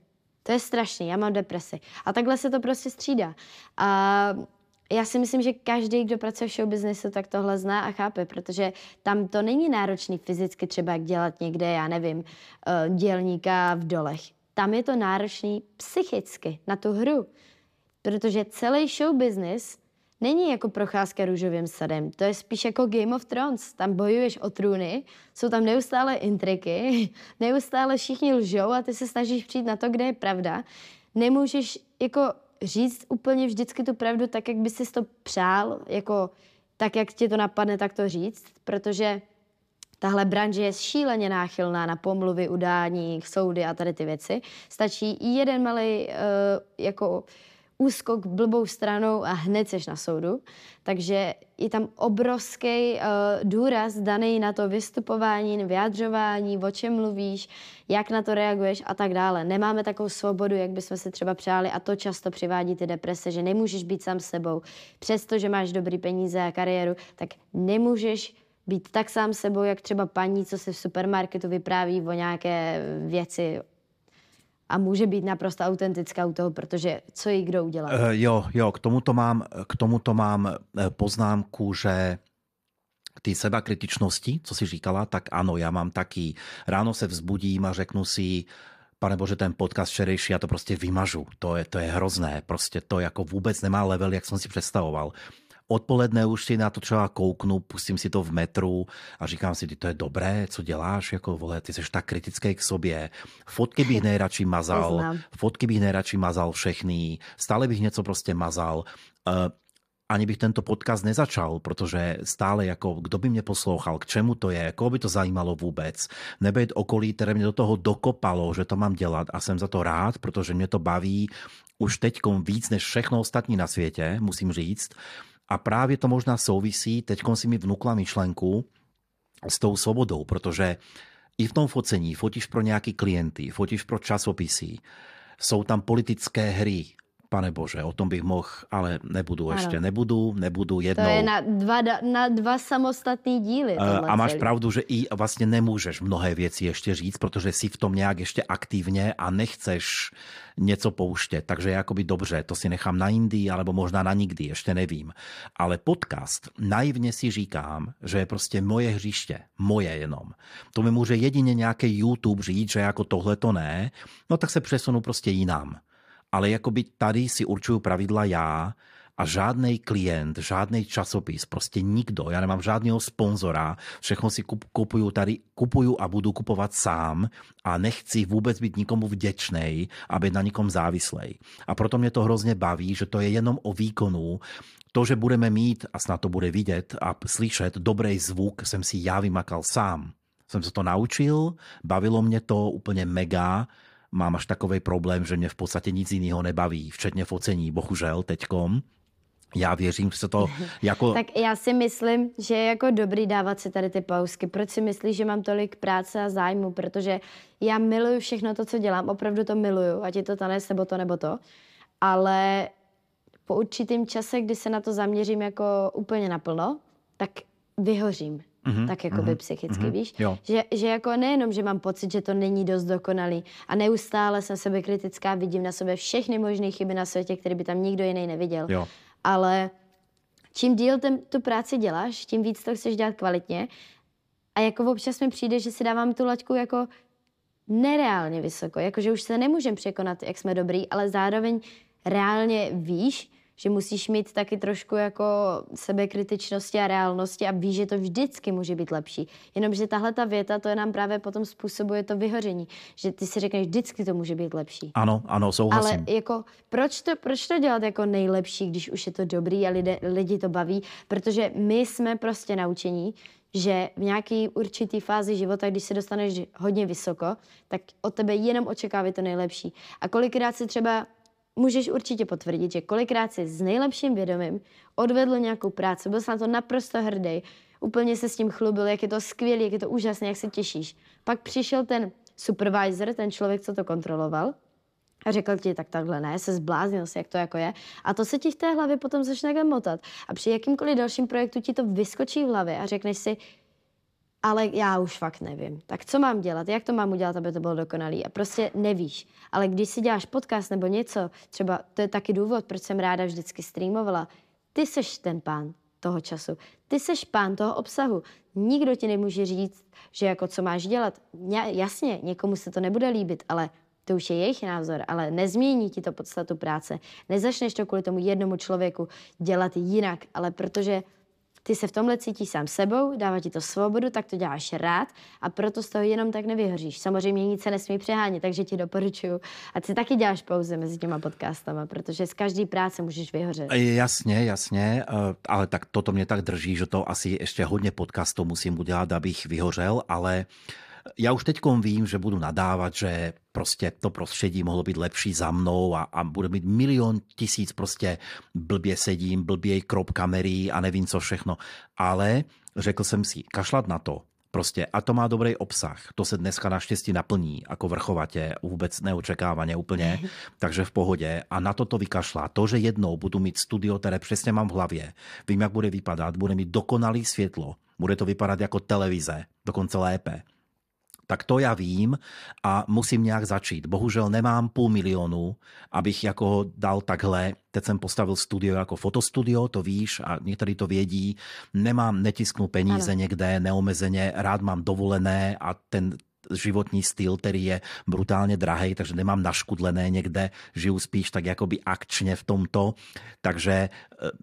S2: To je strašný, já mám depresi. A takhle se to prostě střídá. A já si myslím, že každý, kdo pracuje v show businessu, tak tohle zná a chápe, protože tam to není náročný fyzicky třeba jak dělat někde, já nevím, eh, dělníka v dolech. Tam je to náročný psychicky na tu hru, protože celý show business není jako procházka růžovým sadem. To je spíš jako Game of Thrones. Tam bojuješ o trůny, jsou tam neustále intriky, neustále všichni lžou a ty se snažíš přijít na to, kde je pravda. Nemůžeš jako říct úplně vždycky tu pravdu tak, jak by si to přál, jako tak, jak ti to napadne, tak to říct, protože tahle branže je šíleně náchylná na pomluvy, udání, soudy a tady ty věci. Stačí jeden malý uh, jako úskok blbou stranou a hned seš na soudu. Takže je tam obrovský uh, důraz daný na to vystupování, vyjadřování, o čem mluvíš, jak na to reaguješ a tak dále. Nemáme takovou svobodu, jak bychom si třeba přáli a to často přivádí ty deprese, že nemůžeš být sám sebou. Přesto, že máš dobrý peníze a kariéru, tak nemůžeš být tak sám sebou, jak třeba paní, co se v supermarketu vypráví o nějaké věci a může být naprosto autentická u toho, protože co jí kdo udělal. Uh,
S1: jo, jo, k tomuto mám, k tomuto mám eh, poznámku, že ty seba kritičnosti, co si říkala, tak ano, já mám taky, ráno se vzbudím a řeknu si, pane bože, ten podcast včerejší, já to prostě vymažu. To je, to je hrozné, prostě to jako vůbec nemá level, jak jsem si představoval odpoledne už si na to třeba kouknu, pustím si to v metru a říkám si, ty to je dobré, co děláš, jako vole, ty jsi tak kritický k sobě. Fotky bych nejradši mazal, fotky bych nejradši mazal všechny, stále bych něco prostě mazal. Uh, ani bych tento podcast nezačal, protože stále jako, kdo by mě poslouchal, k čemu to je, koho by to zajímalo vůbec. Nebyt okolí, které mě do toho dokopalo, že to mám dělat a jsem za to rád, protože mě to baví už teďkom víc než všechno ostatní na světě, musím říct. A právě to možná souvisí, teď si mi vnukla myšlenku s tou svobodou, protože i v tom focení fotíš pro nějaký klienty, fotíš pro časopisy, jsou tam politické hry, pane Bože, o tom bych mohl, ale nebudu ano. ještě, nebudu, nebudu jednou. To
S2: je na dva, na dva samostatný díly.
S1: A máš celý. pravdu, že i vlastně nemůžeš mnohé věci ještě říct, protože jsi v tom nějak ještě aktivně a nechceš něco pouštět. Takže jakoby dobře, to si nechám na Indii, alebo možná na nikdy, ještě nevím. Ale podcast, naivně si říkám, že je prostě moje hřiště, moje jenom. To mi může jedině nějaký YouTube říct, že jako tohle to ne, no tak se přesunu prostě jinam ale jakoby tady si určuju pravidla já a žádný klient, žádný časopis, prostě nikdo, já nemám žádného sponzora, všechno si kupuju tady, kupuju a budu kupovat sám a nechci vůbec být nikomu vděčný a být na nikom závislej. A proto mě to hrozně baví, že to je jenom o výkonu, to, že budeme mít, a snad to bude vidět a slyšet, dobrý zvuk, jsem si já vymakal sám. Jsem se to naučil, bavilo mě to úplně mega, mám až takový problém, že mě v podstatě nic jiného nebaví, včetně focení, bohužel teďkom. Já věřím, že se to jako...
S2: tak já si myslím, že je jako dobrý dávat si tady ty pauzky. Proč si myslíš, že mám tolik práce a zájmu? Protože já miluju všechno to, co dělám. Opravdu to miluju, ať je to tanec nebo to nebo to. Ale po určitém čase, kdy se na to zaměřím jako úplně naplno, tak vyhořím mm-hmm, tak jako by mm-hmm, psychicky, mm-hmm, víš? Jo. Že, že jako nejenom, že mám pocit, že to není dost dokonalý a neustále jsem sebe kritická, vidím na sobě všechny možné chyby na světě, které by tam nikdo jiný neviděl. Jo. Ale čím díl ten, tu práci děláš, tím víc to chceš dělat kvalitně a jako občas mi přijde, že si dávám tu laťku jako nereálně vysoko, jakože už se nemůžeme překonat, jak jsme dobrý, ale zároveň reálně víš, že musíš mít taky trošku jako sebekritičnosti a reálnosti a víš, že to vždycky může být lepší. Jenomže tahle ta věta, to je nám právě potom způsobuje to vyhoření, že ty si řekneš, vždycky to může být lepší.
S1: Ano, ano, souhlasím.
S2: Ale jako, proč to, proč to dělat jako nejlepší, když už je to dobrý a lidi, lidi to baví? Protože my jsme prostě naučení, že v nějaký určitý fázi života, když se dostaneš hodně vysoko, tak od tebe jenom očekávají to nejlepší. A kolikrát si třeba můžeš určitě potvrdit, že kolikrát si s nejlepším vědomím odvedl nějakou práci, byl jsi na to naprosto hrdý, úplně se s tím chlubil, jak je to skvělé, jak je to úžasné, jak se těšíš. Pak přišel ten supervisor, ten člověk, co to kontroloval, a řekl ti, tak takhle ne, se zbláznil si, jak to jako je. A to se ti v té hlavě potom začne motat. A při jakýmkoliv dalším projektu ti to vyskočí v hlavě a řekneš si, ale já už fakt nevím. Tak co mám dělat? Jak to mám udělat, aby to bylo dokonalý? A prostě nevíš. Ale když si děláš podcast nebo něco, třeba to je taky důvod, proč jsem ráda vždycky streamovala, Ty seš ten pán toho času. Ty seš pán toho obsahu. Nikdo ti nemůže říct, že jako co máš dělat. Jasně, někomu se to nebude líbit, ale to už je jejich názor, ale nezmění ti to podstatu práce. Nezačneš to kvůli tomu jednomu člověku dělat jinak, ale protože ty se v tomhle cítíš sám sebou, dává ti to svobodu, tak to děláš rád a proto z toho jenom tak nevyhoříš. Samozřejmě nic se nesmí přehánět, takže ti doporučuju. A ty taky děláš pauze mezi těma podcastama, protože z každé práce můžeš vyhořet.
S1: Jasně, jasně, eh, ale tak toto mě tak drží, že to asi ještě hodně podcastů musím udělat, abych vyhořel, ale ja už teďkom vím, že budu nadávat, že prostě to prostředí mohlo být lepší za mnou a, a bude mít milion tisíc prostě blbě sedím, blbě krop kamery a nevím co všechno. Ale řekl jsem si, kašlat na to, Prostě a to má dobrý obsah. To se dneska naštěstí naplní jako vrchovatě, vůbec neočekávaně úplně, takže v pohodě. A na to to vykašlá. To, že jednou budu mít studio, které přesně mám v hlavě, vím, jak bude vypadat, bude mít dokonalý světlo, bude to vypadat jako televize, dokonce lépe tak to já vím a musím nějak začít. Bohužel nemám půl milionu, abych jako ho dal takhle. Teď jsem postavil studio jako fotostudio, to víš a někteří to vědí. Nemám, netisknu peníze ano. někde neomezeně, rád mám dovolené a ten životní styl, který je brutálně drahý, takže nemám naškudlené někde, žiju spíš tak jakoby akčně v tomto, takže e,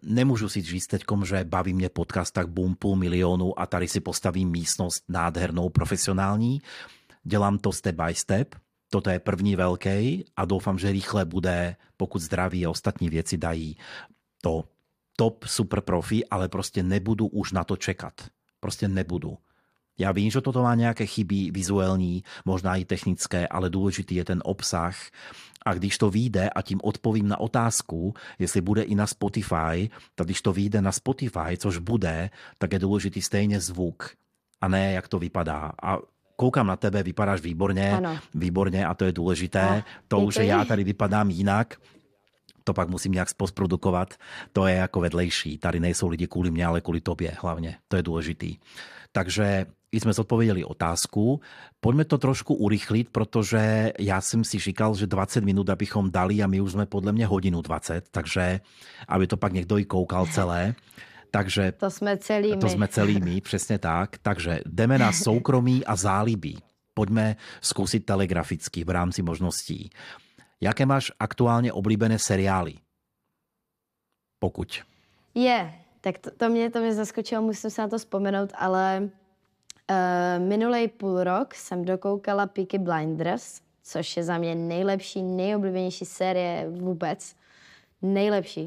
S1: nemůžu si říct teďkom, že baví mě podcast tak boom půl milionu a tady si postavím místnost nádhernou, profesionální. Dělám to step by step, toto je první velký a doufám, že rychle bude, pokud zdraví a ostatní věci dají to top super profi, ale prostě nebudu už na to čekat. Prostě nebudu. Já vím, že toto má nějaké chyby vizuální, možná i technické, ale důležitý je ten obsah. A když to vyjde, a tím odpovím na otázku, jestli bude i na Spotify, tak když to vyjde na Spotify, což bude, tak je důležitý stejně zvuk a ne jak to vypadá. A koukám na tebe, vypadáš výborně, ano. výborně a to je důležité. A, to, že já tady vypadám jinak, to pak musím nějak postprodukovat, to je jako vedlejší. Tady nejsou lidi kvůli mě, ale kvůli tobě hlavně. To je důležitý. Takže my jsme zodpověděli otázku. Pojďme to trošku urychlit, protože já jsem si říkal, že 20 minut abychom dali a my už jsme podle mě hodinu 20, takže aby to pak někdo i koukal celé. Takže
S2: to jsme celý
S1: To jsme celý my, přesně tak. Takže jdeme na soukromí a zálibí. Pojďme zkusit telegraficky v rámci možností. Jaké máš aktuálně oblíbené seriály? Pokud.
S2: Je, tak to, to, mě, to mě zaskočilo, musím se na to vzpomenout, ale uh, eh, minulý půl rok jsem dokoukala Peaky Blinders, což je za mě nejlepší, nejoblíbenější série vůbec. Nejlepší.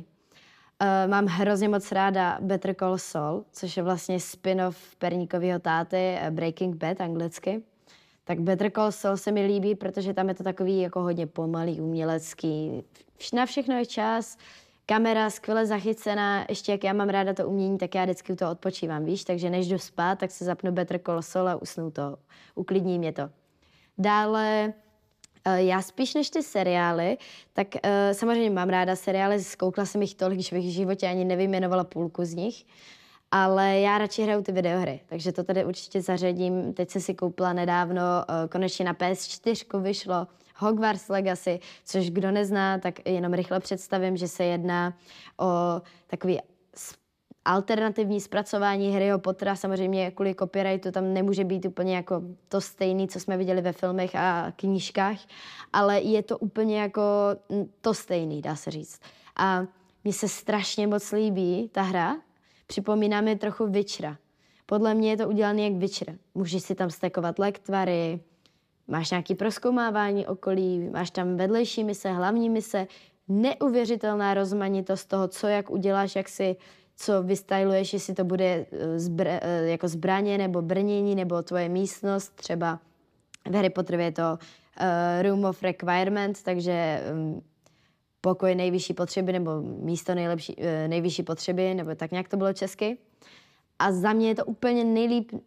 S2: Uh, mám hrozně moc ráda Better Call Saul, což je vlastně spin-off Perníkového táty, uh, Breaking Bad anglicky. Tak Better Call Saul se mi líbí, protože tam je to takový jako hodně pomalý, umělecký. Na všechno je čas, kamera skvěle zachycená, ještě jak já mám ráda to umění, tak já vždycky toho odpočívám, víš, takže než jdu spát, tak se zapnu Better Call Saul a usnu to, uklidní mě to. Dále eh, já spíš než ty seriály, tak uh, samozřejmě mám ráda seriály, zkoukla jsem jich tolik, že bych v životě ani nevyjmenovala půlku z nich, ale já radši hraju ty videohry, takže to tady určitě zařadím. Teď jsem si koupila nedávno, uh, konečně na PS4 vyšlo Hogwarts Legacy, což kdo nezná, tak jenom rychle představím, že se jedná o takový alternativní zpracování Harryho Pottera, samozřejmě kvůli copyrightu tam nemůže být úplně jako to stejný, co jsme viděli ve filmech a knížkách, ale je to úplně jako to stejný, dá se říct. A mně se strašně moc líbí ta hra, připomíná mi trochu Witchera. Podle mě je to udělané jak Witcher. Můžeš si tam stekovat lektvary, máš nějaký proskoumávání okolí, máš tam vedlejší mise, hlavní mise, neuvěřitelná rozmanitost toho, co jak uděláš, jak si co vystyluješ, jestli to bude eh, zbr- eh, jako zbraně nebo brnění nebo tvoje místnost, třeba v Harry Potterově je to uh, Room of Requirement, takže um, pokoj nejvyšší potřeby nebo místo nejlepší, uh, nejvyšší potřeby, nebo tak nějak to bylo česky. A za mě je to úplně nejlíp uh,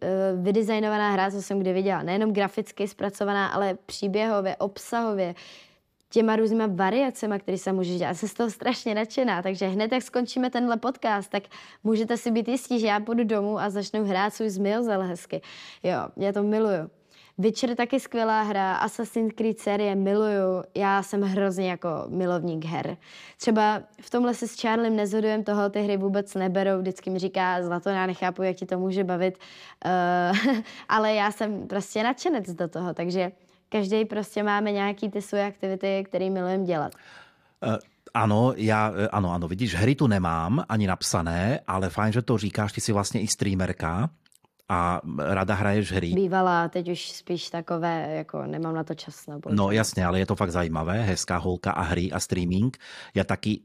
S2: vydesignovaná hra, co jsem kdy viděla. Nejenom graficky zpracovaná, ale příběhově, obsahově, těma různýma variacemi, které se může dělat. Já jsem z toho strašně nadšená, takže hned, jak skončíme tenhle podcast, tak můžete si být jistí, že já půjdu domů a začnu hrát svůj zmiozel hezky. Jo, já to miluju. Witcher taky skvělá hra, Assassin's Creed série miluju, já jsem hrozně jako milovník her. Třeba v tomhle se s Charliem nezhodujem, toho ty hry vůbec neberou, vždycky mi říká, Zlato, já nechápu, jak ti to může bavit, uh, ale já jsem prostě nadšenec do toho, takže každý prostě máme nějaký ty svoje aktivity, které milujeme dělat.
S1: Uh. Ano, já, ano, ano, vidíš, hry tu nemám ani napsané, ale fajn, že to říkáš, ty jsi vlastně i streamerka a rada hraješ hry.
S2: Bývala, teď už spíš takové, jako nemám na to čas. Nebo
S1: no jasně, ale je to fakt zajímavé, hezká holka a hry a streaming. Já taky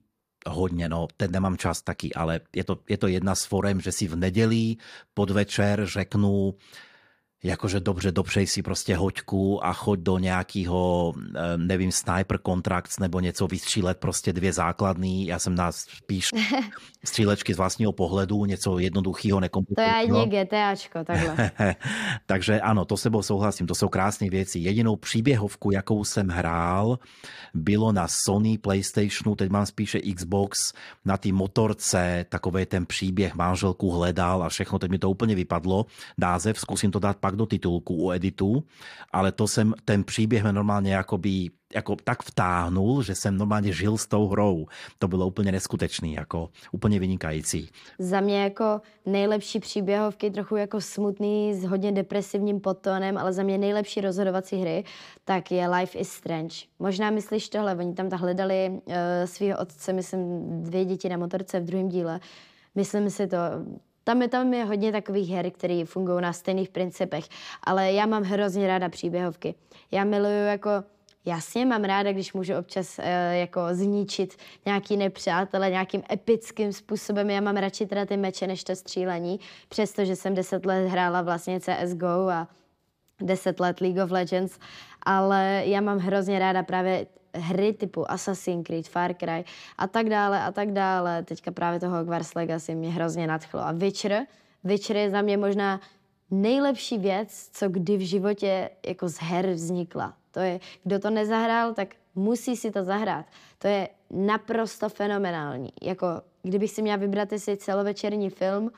S1: hodně, no, teď nemám čas taky, ale je to, je to jedna z forem, že si v neděli podvečer řeknu, jakože dobře, dopřej si prostě hoďku a choď do nějakého, eh, nevím, sniper contracts nebo něco vystřílet prostě dvě základní. Já jsem na spíš střílečky z vlastního pohledu, něco jednoduchého, nekomplikovaného.
S2: To je jedně GTAčko, takhle.
S1: Takže ano, to sebou souhlasím, to jsou krásné věci. Jedinou příběhovku, jakou jsem hrál, bylo na Sony Playstationu, teď mám spíše Xbox, na té motorce, takový ten příběh, manželku hledal a všechno, teď mi to úplně vypadlo. Název, zkusím to dát pak do titulku u editu, ale to jsem, ten příběh mě normálně jakoby jako tak vtáhnul, že jsem normálně žil s tou hrou. To bylo úplně neskutečný, jako úplně vynikající.
S2: Za mě jako nejlepší příběhovky, trochu jako smutný, s hodně depresivním podtónem, ale za mě nejlepší rozhodovací hry, tak je Life is Strange. Možná myslíš tohle, oni tam hledali uh, svého otce, myslím, dvě děti na motorce v druhém díle. Myslím si to, tam je, tam je hodně takových her, které fungují na stejných principech, ale já mám hrozně ráda příběhovky. Já miluju jako Jasně, mám ráda, když můžu občas uh, jako zničit nějaký nepřátele nějakým epickým způsobem. Já mám radši teda ty meče než to střílení, přestože jsem deset let hrála vlastně CSGO a deset let League of Legends, ale já mám hrozně ráda právě hry typu Assassin's Creed, Far Cry a tak dále a tak dále. Teďka právě toho Hogwarts Legacy mě hrozně nadchlo. A Witcher, Witcher je za mě možná nejlepší věc, co kdy v životě jako z her vznikla. To je, kdo to nezahrál, tak musí si to zahrát. To je naprosto fenomenální. Jako, kdybych si měla vybrat si celovečerní film,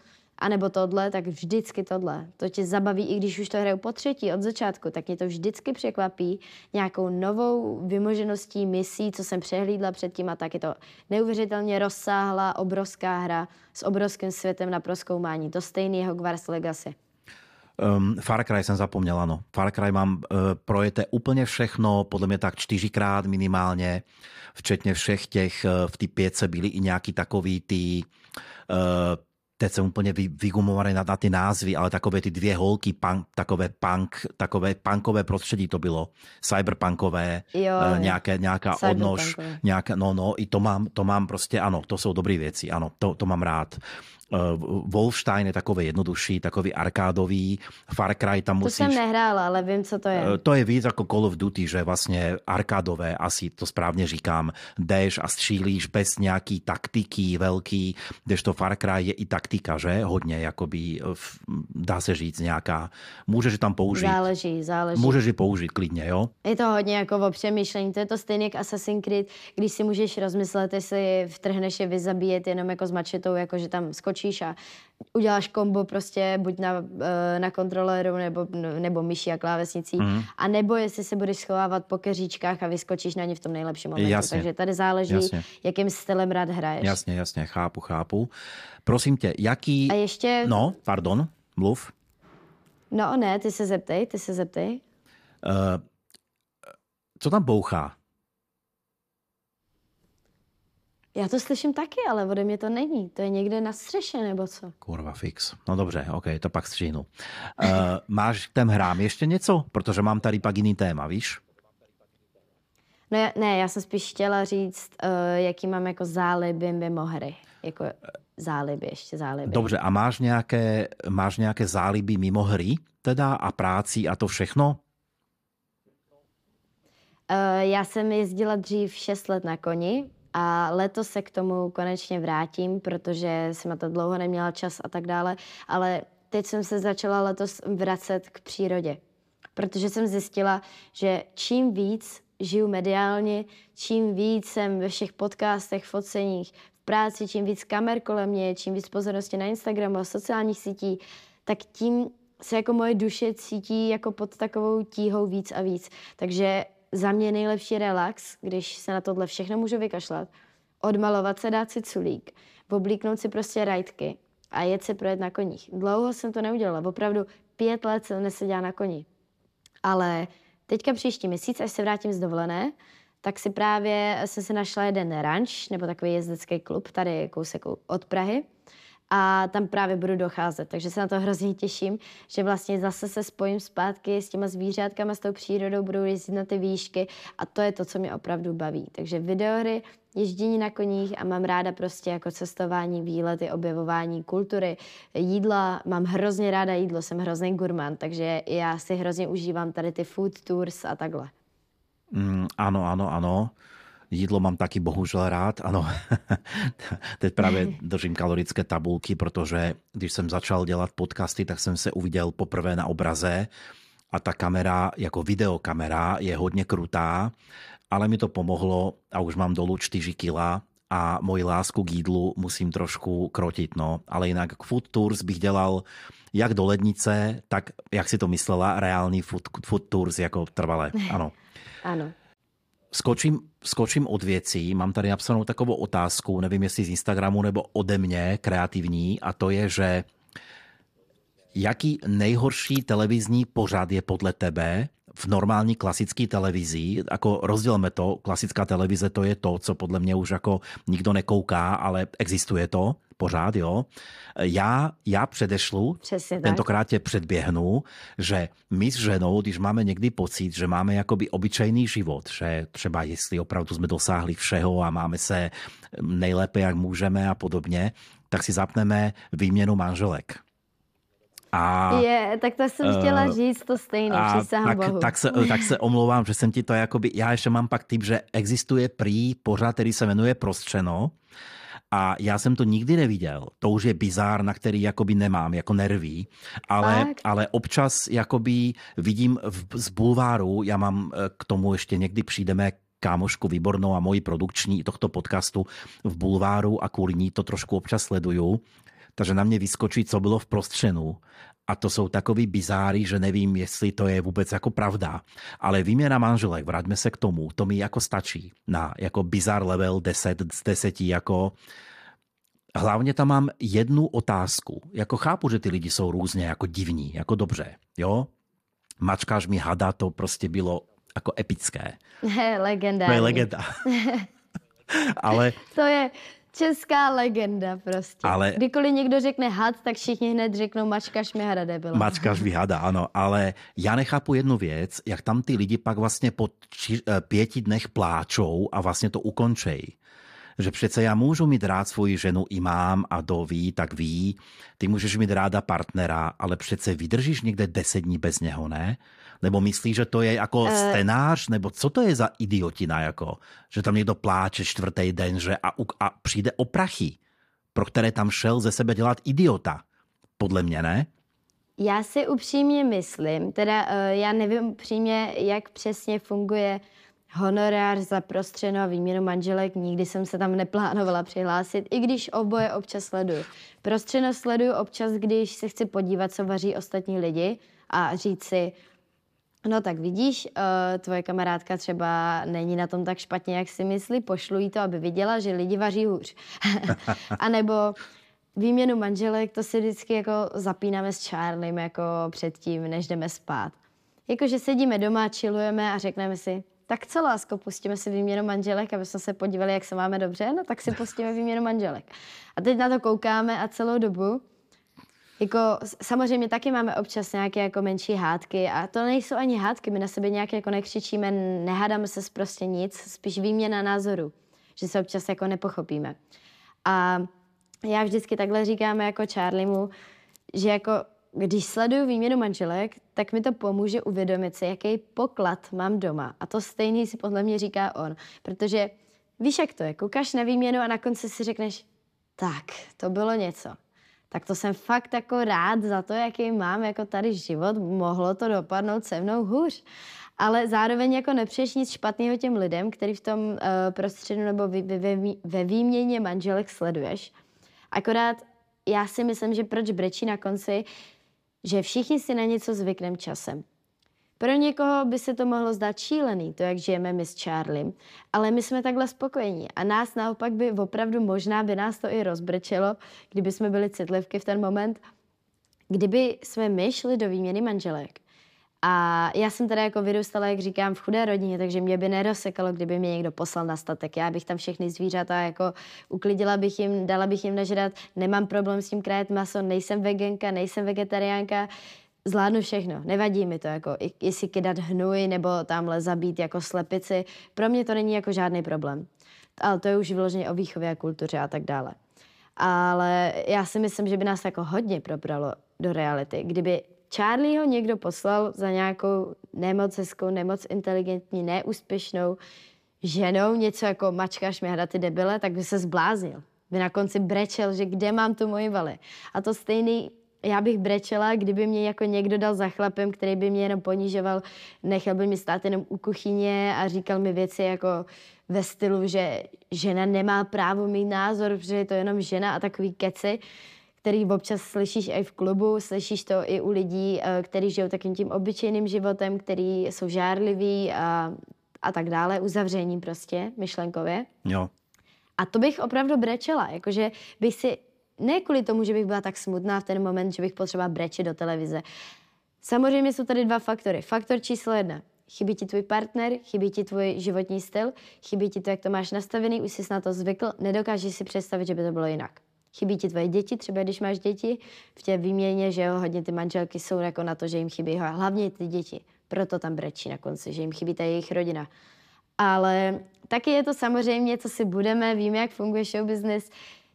S2: anebo tohle, tak vždycky tohle. To tě zabaví, i když už to hraju po třetí od začátku, tak mě to vždycky překvapí nějakou novou vymožeností misí, co jsem přehlídla předtím a tak je to neuvěřitelně rozsáhlá, obrovská hra s obrovským světem na proskoumání. To stejný je Hogwarts Legacy.
S1: Um, Far Cry jsem zapomněl, ano. Far Cry mám uh, projete úplně všechno, podle mě tak čtyřikrát minimálně, včetně všech těch, uh, v té pětce byly i nějaký takový ty uh, teď jsem úplně vygumovaný na, na ty názvy, ale takové ty dvě holky, punk, takové punk, takové punkové prostředí to bylo, cyberpunkové,
S2: jo,
S1: uh, nějaké, nějaká odnož, nějaká, no, no, i to mám, to mám prostě, ano, to jsou dobré věci, ano, to, to mám rád. Uh, Wolfstein je takový jednodušší, takový arkádový. Far Cry tam musíš...
S2: To jsem nehrála, ale vím, co to je. Uh,
S1: to je víc jako Call of Duty, že vlastně arkádové, asi to správně říkám, jdeš a střílíš bez nějaký taktiky velký, to Far Cry je i taktika, že? Hodně, jakoby, dá se říct nějaká, můžeš tam použít.
S2: Záleží, záleží.
S1: Můžeš ji použít klidně, jo?
S2: Je to hodně jako o přemýšlení, to je to stejně jak Assassin's Creed, když si můžeš rozmyslet, jestli vtrhneš je vyzabíjet jenom jako s mačetou, jako že tam skočí otočíš a uděláš kombo prostě buď na, eh, na kontroleru nebo, nebo myší a klávesnicí, mm. a nebo jestli se budeš schovávat po keříčkách a vyskočíš na ně v tom nejlepším momentu. Jasně. Takže tady záleží, jasně. jakým stylem rád hraješ.
S1: Jasně, jasně, chápu, chápu. Prosím tě, jaký...
S2: A ještě...
S1: No, pardon, mluv.
S2: No ne, ty se zeptej, ty se zeptej. Uh,
S1: co tam bouchá?
S2: Já to slyším taky, ale ode mě to není. To je někde na střeše, nebo co?
S1: Kurva fix. No dobře, ok, to pak stříhnu. Uh, máš k těm hrám ještě něco? Protože mám tady pak jiný téma, víš?
S2: No já, ne, já jsem spíš chtěla říct, uh, jaký mám jako záliby mimo hry. Jako záliby, ještě záliby.
S1: Dobře, a máš nějaké, máš nějaké záliby mimo hry teda a práci a to všechno?
S2: Uh, já jsem jezdila dřív 6 let na koni, a letos se k tomu konečně vrátím, protože jsem na to dlouho neměla čas a tak dále, ale teď jsem se začala letos vracet k přírodě, protože jsem zjistila, že čím víc žiju mediálně, čím víc jsem ve všech podcastech, foceních, v práci, čím víc kamer kolem mě, čím víc pozornosti na Instagramu a sociálních sítí, tak tím se jako moje duše cítí jako pod takovou tíhou víc a víc. Takže za mě nejlepší relax, když se na tohle všechno můžu vykašlat, odmalovat se, dát si culík, oblíknout si prostě rajtky a jet se projet na koních. Dlouho jsem to neudělala, opravdu pět let jsem neseděla na koni. Ale teďka příští měsíc, až se vrátím z dovolené, tak si právě jsem si našla jeden ranč, nebo takový jezdecký klub, tady kousek od Prahy a tam právě budu docházet. Takže se na to hrozně těším, že vlastně zase se spojím zpátky s těma zvířátkama, s tou přírodou, budu jezdit na ty výšky a to je to, co mě opravdu baví. Takže videohry, ježdění na koních a mám ráda prostě jako cestování, výlety, objevování kultury, jídla. Mám hrozně ráda jídlo, jsem hrozný gurmán, takže já si hrozně užívám tady ty food tours a takhle.
S1: Mm, ano, ano, ano. Jídlo mám taky bohužel rád, ano. Teď právě držím kalorické tabulky, protože když jsem začal dělat podcasty, tak jsem se uviděl poprvé na obraze a ta kamera jako videokamera je hodně krutá, ale mi to pomohlo a už mám dolů 4 kila a moji lásku k jídlu musím trošku krotit, no. Ale jinak food tours bych dělal jak do lednice, tak, jak si to myslela, reálný food, food tours jako trvalé, ano.
S2: ano.
S1: Skočím, skočím od věcí, mám tady napsanou takovou otázku, nevím jestli z Instagramu nebo ode mě, kreativní, a to je, že jaký nejhorší televizní pořad je podle tebe v normální klasické televizi, jako rozdělme to, klasická televize to je to, co podle mě už jako nikdo nekouká, ale existuje to pořád, jo. Já, já předešlu,
S2: Přesně
S1: tentokrát tě předběhnu, že my s ženou, když máme někdy pocit, že máme jakoby obyčejný život, že třeba jestli opravdu jsme dosáhli všeho a máme se nejlépe, jak můžeme a podobně, tak si zapneme výměnu manželek.
S2: A, je, tak to jsem chtěla uh, říct to stejné, tak, Bohu.
S1: Tak se, tak se omlouvám, že jsem ti to jakoby, já ještě mám pak typ, že existuje prý pořád, který se jmenuje Prostřeno a já jsem to nikdy neviděl. To už je bizár, na který jakoby nemám, jako nerví. Ale, ale občas jakoby vidím v, z bulváru, já mám eh, k tomu ještě někdy přijdeme kámošku výbornou a moji produkční tohto podcastu v bulváru a kvůli ní to trošku občas sleduju takže na mě vyskočí, co bylo v prostřenu. A to jsou takový bizáry, že nevím, jestli to je vůbec jako pravda. Ale výměna manželek, vraťme se k tomu, to mi jako stačí na jako bizar level 10 z 10 jako Hlavně tam mám jednu otázku. Jako chápu, že ty lidi jsou různě jako divní, jako dobře, jo? Mačkáš mi hada, to prostě bylo jako epické.
S2: legenda.
S1: To je legenda. Ale...
S2: To je, Česká legenda prostě. Ale... Kdykoliv někdo řekne had, tak všichni hned řeknou mačkaš mi hada debila.
S1: Mačkaš mi hada, ano. Ale já nechápu jednu věc, jak tam ty lidi pak vlastně po či, eh, pěti dnech pláčou a vlastně to ukončejí že přece já můžu mít rád svoji ženu i mám a do ví, tak ví, ty můžeš mít ráda partnera, ale přece vydržíš někde deset dní bez něho, ne? Nebo myslíš, že to je jako uh... scénář, nebo co to je za idiotina, jako, že tam někdo pláče čtvrtý den, že a, a přijde o prachy, pro které tam šel ze sebe dělat idiota. Podle mě, ne?
S2: Já si upřímně myslím, teda uh, já nevím upřímně, jak přesně funguje honorár za prostřeno a výměnu manželek. Nikdy jsem se tam neplánovala přihlásit, i když oboje občas sleduju. Prostřeno sleduju občas, když se chci podívat, co vaří ostatní lidi a říct si, No tak vidíš, uh, tvoje kamarádka třeba není na tom tak špatně, jak si myslí, pošlu jí to, aby viděla, že lidi vaří hůř. a nebo výměnu manželek, to si vždycky jako zapínáme s Charliem jako předtím, než jdeme spát. Jakože sedíme doma, chillujeme a řekneme si, tak co lásko, pustíme si výměnu manželek, aby jsme se podívali, jak se máme dobře, no tak si pustíme výměnu manželek. A teď na to koukáme a celou dobu jako samozřejmě taky máme občas nějaké jako menší hádky a to nejsou ani hádky, my na sebe nějak jako nekřičíme, nehádáme se prostě nic, spíš výměna názoru, že se občas jako nepochopíme. A já vždycky takhle říkám jako Charliemu, že jako když sleduju výměnu manželek, tak mi to pomůže uvědomit si, jaký poklad mám doma. A to stejný si podle mě říká on. Protože víš, jak to je, koukáš na výměnu a na konci si řekneš, tak, to bylo něco tak to jsem fakt jako rád za to, jaký mám jako tady život. Mohlo to dopadnout se mnou hůř. Ale zároveň jako nepřeješ nic špatného těm lidem, který v tom uh, prostředu nebo vy, vy, vy, ve výměně manželek sleduješ. Akorát já si myslím, že proč brečí na konci, že všichni si na něco zvykneme časem. Pro někoho by se to mohlo zdát šílený, to, jak žijeme my s Charliem, ale my jsme takhle spokojení a nás naopak by opravdu možná by nás to i rozbrčelo, kdyby jsme byli citlivky v ten moment, kdyby jsme my šli do výměny manželek. A já jsem teda jako vyrůstala, jak říkám, v chudé rodině, takže mě by nerosekalo, kdyby mě někdo poslal na statek. Já bych tam všechny zvířata jako uklidila bych jim, dala bych jim nažrat, nemám problém s tím krajet maso, nejsem veganka, nejsem vegetariánka, zvládnu všechno, nevadí mi to, jako jestli kydat hnůj nebo tamhle zabít jako slepici, pro mě to není jako žádný problém. Ale to je už vyloženě o výchově a kultuře a tak dále. Ale já si myslím, že by nás jako hodně probralo do reality, kdyby Charlieho někdo poslal za nějakou nemoc hezkou, nemoc inteligentní, neúspěšnou ženou, něco jako mačka šmihra ty debile, tak by se zbláznil. By na konci brečel, že kde mám tu moji vali. A to stejný já bych brečela, kdyby mě jako někdo dal za chlapem, který by mě jenom ponižoval, nechal by mi stát jenom u kuchyně a říkal mi věci jako ve stylu, že žena nemá právo mít názor, protože je to jenom žena a takový keci, který občas slyšíš i v klubu, slyšíš to i u lidí, eh, kteří žijou takým tím obyčejným životem, který jsou žárliví a, a tak dále, uzavření prostě, myšlenkově.
S1: Jo.
S2: A to bych opravdu brečela, jakože bych si ne kvůli tomu, že bych byla tak smutná v ten moment, že bych potřeba brečet do televize. Samozřejmě jsou tady dva faktory. Faktor číslo jedna. Chybí ti tvůj partner, chybí ti tvůj životní styl, chybí ti to, jak to máš nastavený, už jsi na to zvykl, nedokážeš si představit, že by to bylo jinak. Chybí ti tvoje děti, třeba když máš děti, v té výměně, že jo, hodně ty manželky jsou jako na to, že jim chybí hlavně ty děti. Proto tam brečí na konci, že jim chybí ta jejich rodina. Ale taky je to samozřejmě, co si budeme, víme, jak funguje show business,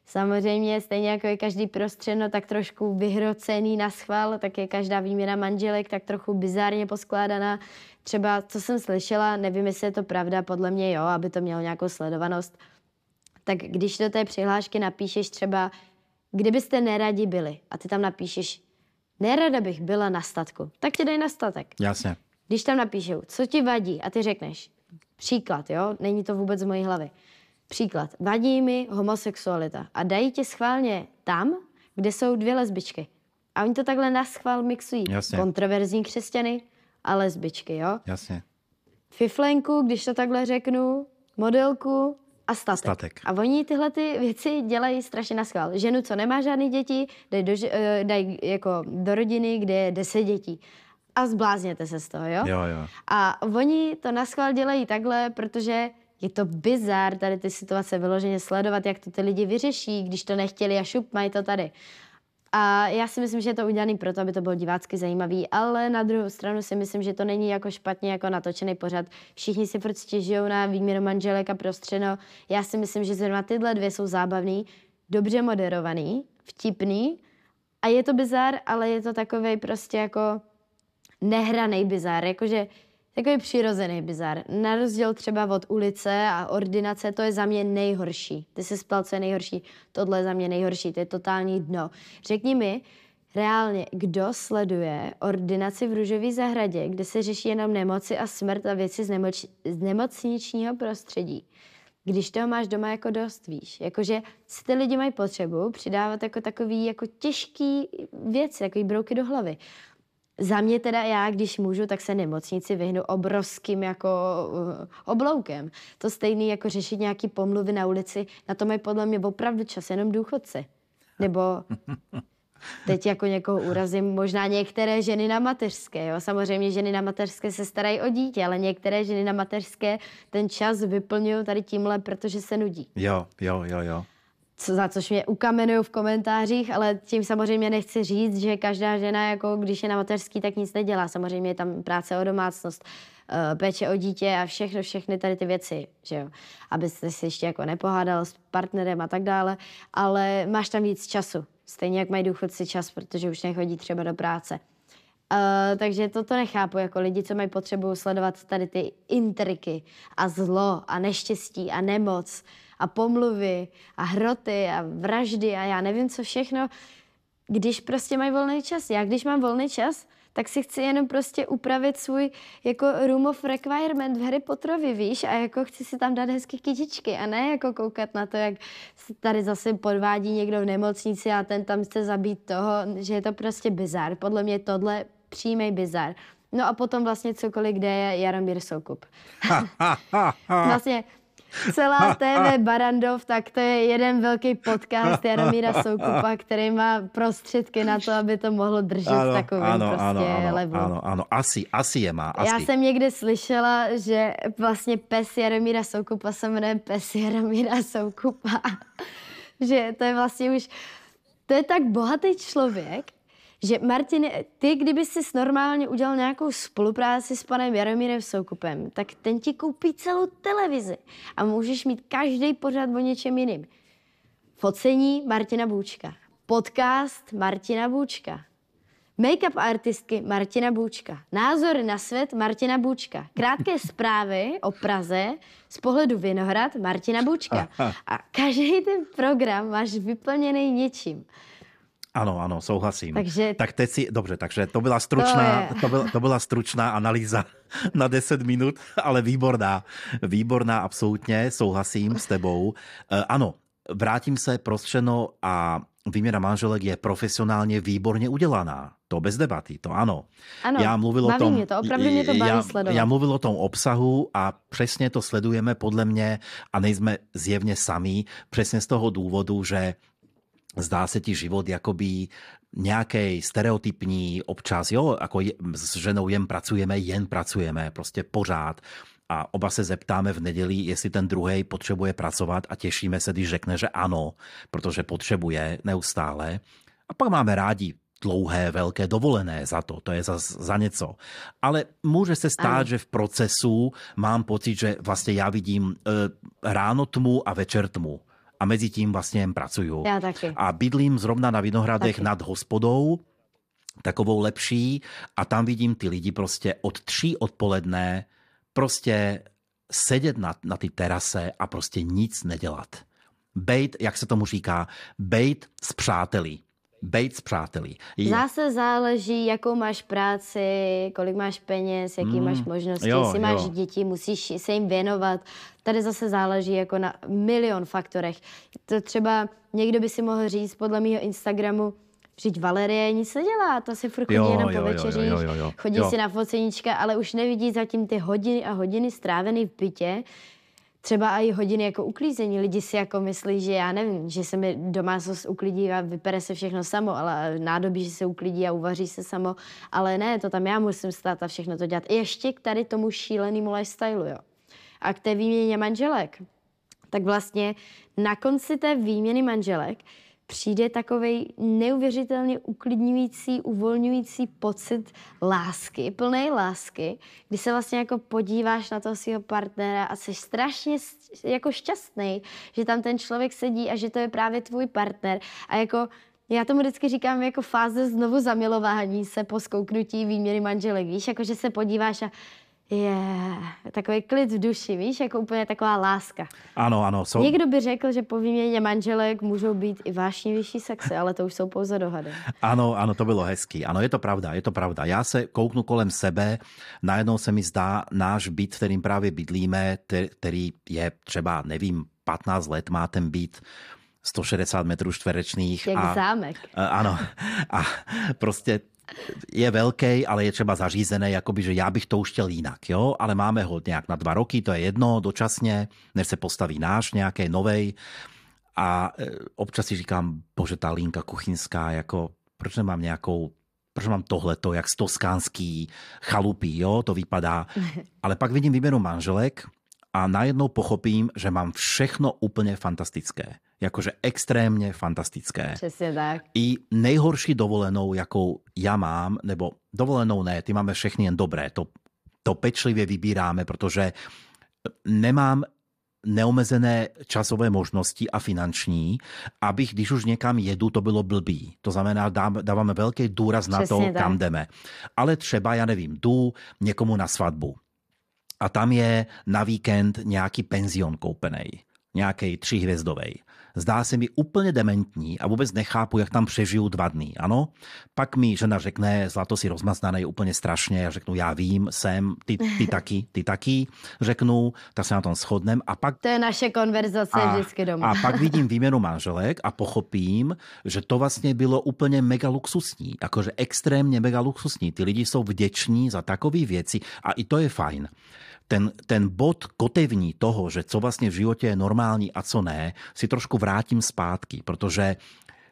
S2: Samozřejmě stejně jako je každý prostředno tak trošku vyhrocený na schvál, tak je každá výměna manželek tak trochu bizárně poskládaná. Třeba, co jsem slyšela, nevím, jestli je to pravda, podle mě jo, aby to mělo nějakou sledovanost, tak když do té přihlášky napíšeš třeba, kdybyste neradi byli a ty tam napíšeš, nerada bych byla na statku, tak ti dej na statek.
S1: Jasně.
S2: Když tam napíšou, co ti vadí a ty řekneš, příklad, jo, není to vůbec z mojí hlavy, Příklad. Vadí mi homosexualita a dají tě schválně tam, kde jsou dvě lesbičky. A oni to takhle na schvál mixují.
S1: Jasně.
S2: Kontroverzní křesťany a lesbičky, jo?
S1: Jasně.
S2: Fiflenku, když to takhle řeknu, modelku a statek.
S1: Statek.
S2: A oni tyhle ty věci dělají strašně na schvál. Ženu, co nemá žádný děti, dají do, eh, daj jako do rodiny, kde je deset dětí. A zblázněte se z toho, jo?
S1: Jo, jo.
S2: A oni to na schvál dělají takhle, protože je to bizar tady ty situace vyloženě sledovat, jak to ty lidi vyřeší, když to nechtěli a šup, mají to tady. A já si myslím, že je to udělané proto, aby to bylo divácky zajímavý, ale na druhou stranu si myslím, že to není jako špatně jako natočený pořad. Všichni si furt stěžují na výměru manželek a prostřeno. Já si myslím, že zrovna tyhle dvě jsou zábavný, dobře moderovaný, vtipný a je to bizar, ale je to takový prostě jako nehraný bizar, jakože Takový přirozený bizar. Na rozdíl třeba od ulice a ordinace, to je za mě nejhorší. Ty se spal, co je nejhorší. Tohle je za mě nejhorší, to je totální dno. Řekni mi, reálně, kdo sleduje ordinaci v Růžové zahradě, kde se řeší jenom nemoci a smrt a věci z, nemoč, z nemocničního prostředí. Když toho máš doma jako dost, víš. Jakože si ty lidi mají potřebu přidávat jako takový jako těžký věci, takový brouky do hlavy. Za mě teda já, když můžu, tak se nemocnici vyhnu obrovským jako uh, obloukem. To stejný jako řešit nějaký pomluvy na ulici, na to mají podle mě opravdu čas jenom důchodci. Nebo teď jako někoho urazím, možná některé ženy na mateřské. Jo? Samozřejmě ženy na mateřské se starají o dítě, ale některé ženy na mateřské ten čas vyplňují tady tímhle, protože se nudí.
S1: Jo, jo, jo, jo
S2: co, za což mě ukamenují v komentářích, ale tím samozřejmě nechci říct, že každá žena, jako když je na mateřský, tak nic nedělá. Samozřejmě je tam práce o domácnost, eh, péče o dítě a všechno, všechny tady ty věci, že jo. Abyste si ještě jako nepohádal s partnerem a tak dále, ale máš tam víc času. Stejně jak mají důchodci čas, protože už nechodí třeba do práce. Uh, takže toto nechápu, jako lidi, co mají potřebu sledovat tady ty intriky a zlo a neštěstí a nemoc a pomluvy a hroty a vraždy a já nevím co všechno, když prostě mají volný čas. Já když mám volný čas, tak si chci jenom prostě upravit svůj jako room of requirement v Harry Potterovi, víš, a jako chci si tam dát hezké kytičky a ne jako koukat na to, jak se tady zase podvádí někdo v nemocnici a ten tam chce zabít toho, že je to prostě bizar. Podle mě tohle přímý bizar. No a potom vlastně cokoliv, kde je Jaromír Soukup. vlastně celá TV Barandov, tak to je jeden velký podcast Jaromíra Soukupa, který má prostředky na to, aby to mohlo držet ano, takovým ano, prostě ano,
S1: ano,
S2: levu.
S1: Ano, ano, asi, asi je má. Asi.
S2: Já jsem někde slyšela, že vlastně pes Jaromíra Soukupa se jmenuje pes Jaromíra Soukupa. že to je vlastně už, to je tak bohatý člověk, že Martin, ty kdyby si normálně udělal nějakou spolupráci s panem Jaromírem Soukupem, tak ten ti koupí celou televizi a můžeš mít každý pořad o něčem jiným. Focení Martina Bůčka, podcast Martina Bůčka, Make-up artistky Martina Bůčka. Názory na svět Martina Bůčka. Krátké zprávy o Praze z pohledu Vinohrad Martina Bůčka. A každý ten program máš vyplněný něčím.
S1: Ano, ano, souhlasím. Takže... Tak teď si, dobře, takže to byla stručná, to, to, byla, to byla stručná analýza na 10 minut, ale výborná, výborná, absolutně, souhlasím s tebou. E, ano, vrátím se prostřeno a výměra manželek je profesionálně výborně udělaná. To bez debaty, to ano.
S2: Ano, já mluvil o tom, mě to, opravdu mě to baví
S1: já,
S2: sledovat.
S1: Já mluvil o tom obsahu a přesně to sledujeme podle mě a nejsme zjevně sami, přesně z toho důvodu, že zdá se ti život jakoby nějaký stereotypní občas, jo, jako je, s ženou jen pracujeme, jen pracujeme, prostě pořád. A oba se zeptáme v neděli, jestli ten druhý potřebuje pracovat a těšíme se, když řekne, že ano, protože potřebuje neustále. A pak máme rádi dlouhé, velké dovolené za to, to je za, za něco. Ale může se stát, ano. že v procesu mám pocit, že vlastně já vidím e, ráno tmu a večer tmu a mezi tím vlastně pracuju.
S2: Já taky.
S1: A bydlím zrovna na Vinohradech taky. nad hospodou, takovou lepší a tam vidím ty lidi prostě od tří odpoledne prostě sedět na, na ty terase a prostě nic nedělat. Bejt, jak se tomu říká, bejt s přáteli. Bejt s přáteli.
S2: Zase záleží, jakou máš práci, kolik máš peněz, jaký mm, máš možnosti, jo, jestli máš jo. děti, musíš se jim věnovat. Tady zase záleží jako na milion faktorech. To třeba někdo by si mohl říct podle mého Instagramu, Vždyť Valerie nic nedělá, to si furt chodí jo, jenom po večeřích, chodí jo. si na foceníčka, ale už nevidí zatím ty hodiny a hodiny strávené v bytě, třeba i hodiny jako uklízení. Lidi si jako myslí, že já nevím, že se mi domácnost uklidí a vypere se všechno samo, ale nádobí, že se uklidí a uvaří se samo. Ale ne, to tam já musím stát a všechno to dělat. I ještě k tady tomu šílenému lifestyleu, jo. A k té výměně manželek. Tak vlastně na konci té výměny manželek přijde takový neuvěřitelně uklidňující, uvolňující pocit lásky, plné lásky, kdy se vlastně jako podíváš na toho svého partnera a jsi strašně jako šťastný, že tam ten člověk sedí a že to je právě tvůj partner. A jako já tomu vždycky říkám jako fáze znovu zamilování se po skouknutí výměry manželek, víš, jako že se podíváš a je takový klid v duši, víš, jako úplně taková láska.
S1: Ano, ano.
S2: Jsou... Někdo by řekl, že po výměně manželek můžou být i vášnivější sexy, ale to už jsou pouze dohady.
S1: Ano, ano, to bylo hezký. Ano, je to pravda, je to pravda. Já se kouknu kolem sebe, najednou se mi zdá náš byt, kterým právě bydlíme, který je třeba, nevím, 15 let má ten byt, 160 metrů čtverečných.
S2: Jak a, zámek.
S1: A, ano. A prostě je velký, ale je třeba zařízený, jakoby, že já bych to už chtěl jinak, jo? ale máme ho nějak na dva roky, to je jedno, dočasně, než se postaví náš nějaký novej. A e, občas si říkám, bože, ta linka kuchyňská, jako, proč nemám nějakou proč mám tohleto, jak z toskánský chalupy, jo, to vypadá. Ale pak vidím výběru manželek a najednou pochopím, že mám všechno úplně fantastické. Jakože extrémně fantastické.
S2: Přesně tak.
S1: I nejhorší dovolenou, jakou já mám, nebo dovolenou ne, ty máme všechny jen dobré, to, to pečlivě vybíráme, protože nemám neomezené časové možnosti a finanční, abych, když už někam jedu, to bylo blbý. To znamená, dáváme velký důraz na Přesně to, tak. kam jdeme. Ale třeba, já nevím, jdu někomu na svatbu a tam je na víkend nějaký penzion koupený, nějaký tříhvězdový zdá se mi úplně dementní a vůbec nechápu, jak tam přežiju dva dny. Ano? Pak mi žena řekne, zlato si rozmaznané je úplně strašně, já řeknu, já vím, jsem, ty, ty taky, ty taky, řeknu, tak se na tom shodnem a pak...
S2: To je naše konverzace a, vždycky doma.
S1: A pak vidím výměnu manželek a pochopím, že to vlastně bylo úplně mega luxusní, jakože extrémně mega luxusní. Ty lidi jsou vděční za takové věci a i to je fajn ten, ten bod kotevní toho, že co vlastně v životě je normální a co ne, si trošku vrátím zpátky, protože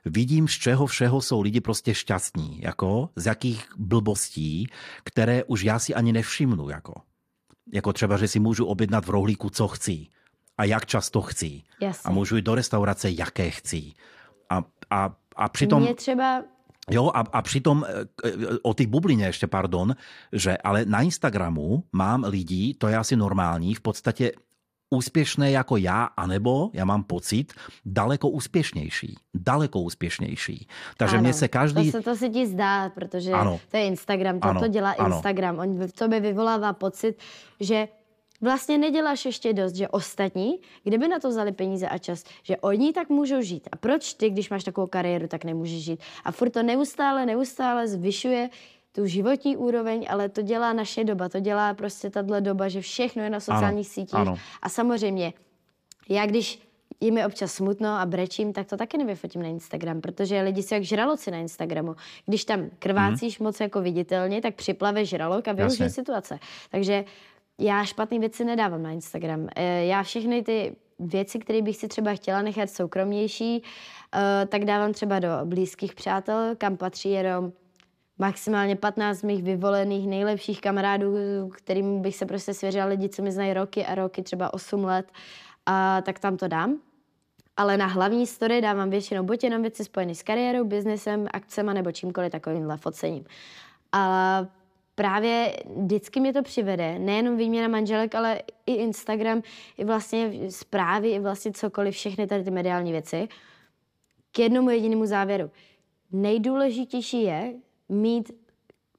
S1: vidím, z čeho všeho jsou lidi prostě šťastní, jako z jakých blbostí, které už já si ani nevšimnu, jako. Jako třeba, že si můžu objednat v rohlíku, co chci a jak často chci.
S2: Jasně.
S1: A můžu jít do restaurace, jaké chci. A, a, a přitom...
S2: Mě třeba
S1: Jo, a, a přitom e, e, o té bublině ještě, pardon, že ale na Instagramu mám lidí, to je asi normální, v podstatě úspěšné jako já, anebo, já mám pocit, daleko úspěšnější. Daleko úspěšnější. Takže mně se každý...
S2: To se, to se ti zdá, protože ano. to je Instagram, to, ano. to dělá Instagram. Ano. On v tobě vyvolává pocit, že vlastně neděláš ještě dost, že ostatní, kdyby na to vzali peníze a čas, že oni tak můžou žít. A proč ty, když máš takovou kariéru, tak nemůžeš žít? A furt to neustále, neustále zvyšuje tu životní úroveň, ale to dělá naše doba, to dělá prostě tahle doba, že všechno je na sociálních ano, sítích. Ano. A samozřejmě, já když je mi občas smutno a brečím, tak to taky nevyfotím na Instagram, protože lidi jsou jak žraloci na Instagramu. Když tam krvácíš mm. moc jako viditelně, tak připlave žralok a využij situace. Takže já špatné věci nedávám na Instagram. Eh, já všechny ty věci, které bych si třeba chtěla nechat soukromnější, eh, tak dávám třeba do blízkých přátel, kam patří jenom maximálně 15 mých vyvolených nejlepších kamarádů, kterým bych se prostě svěřila lidi, co mi znají roky a roky, třeba 8 let, a tak tam to dám. Ale na hlavní story dávám většinou buď jenom věci spojené s kariérou, biznesem, akcema nebo čímkoliv takovýmhle focením. A právě vždycky mě to přivede, nejenom výměna manželek, ale i Instagram, i vlastně zprávy, i vlastně cokoliv, všechny tady ty mediální věci, k jednomu jedinému závěru. Nejdůležitější je mít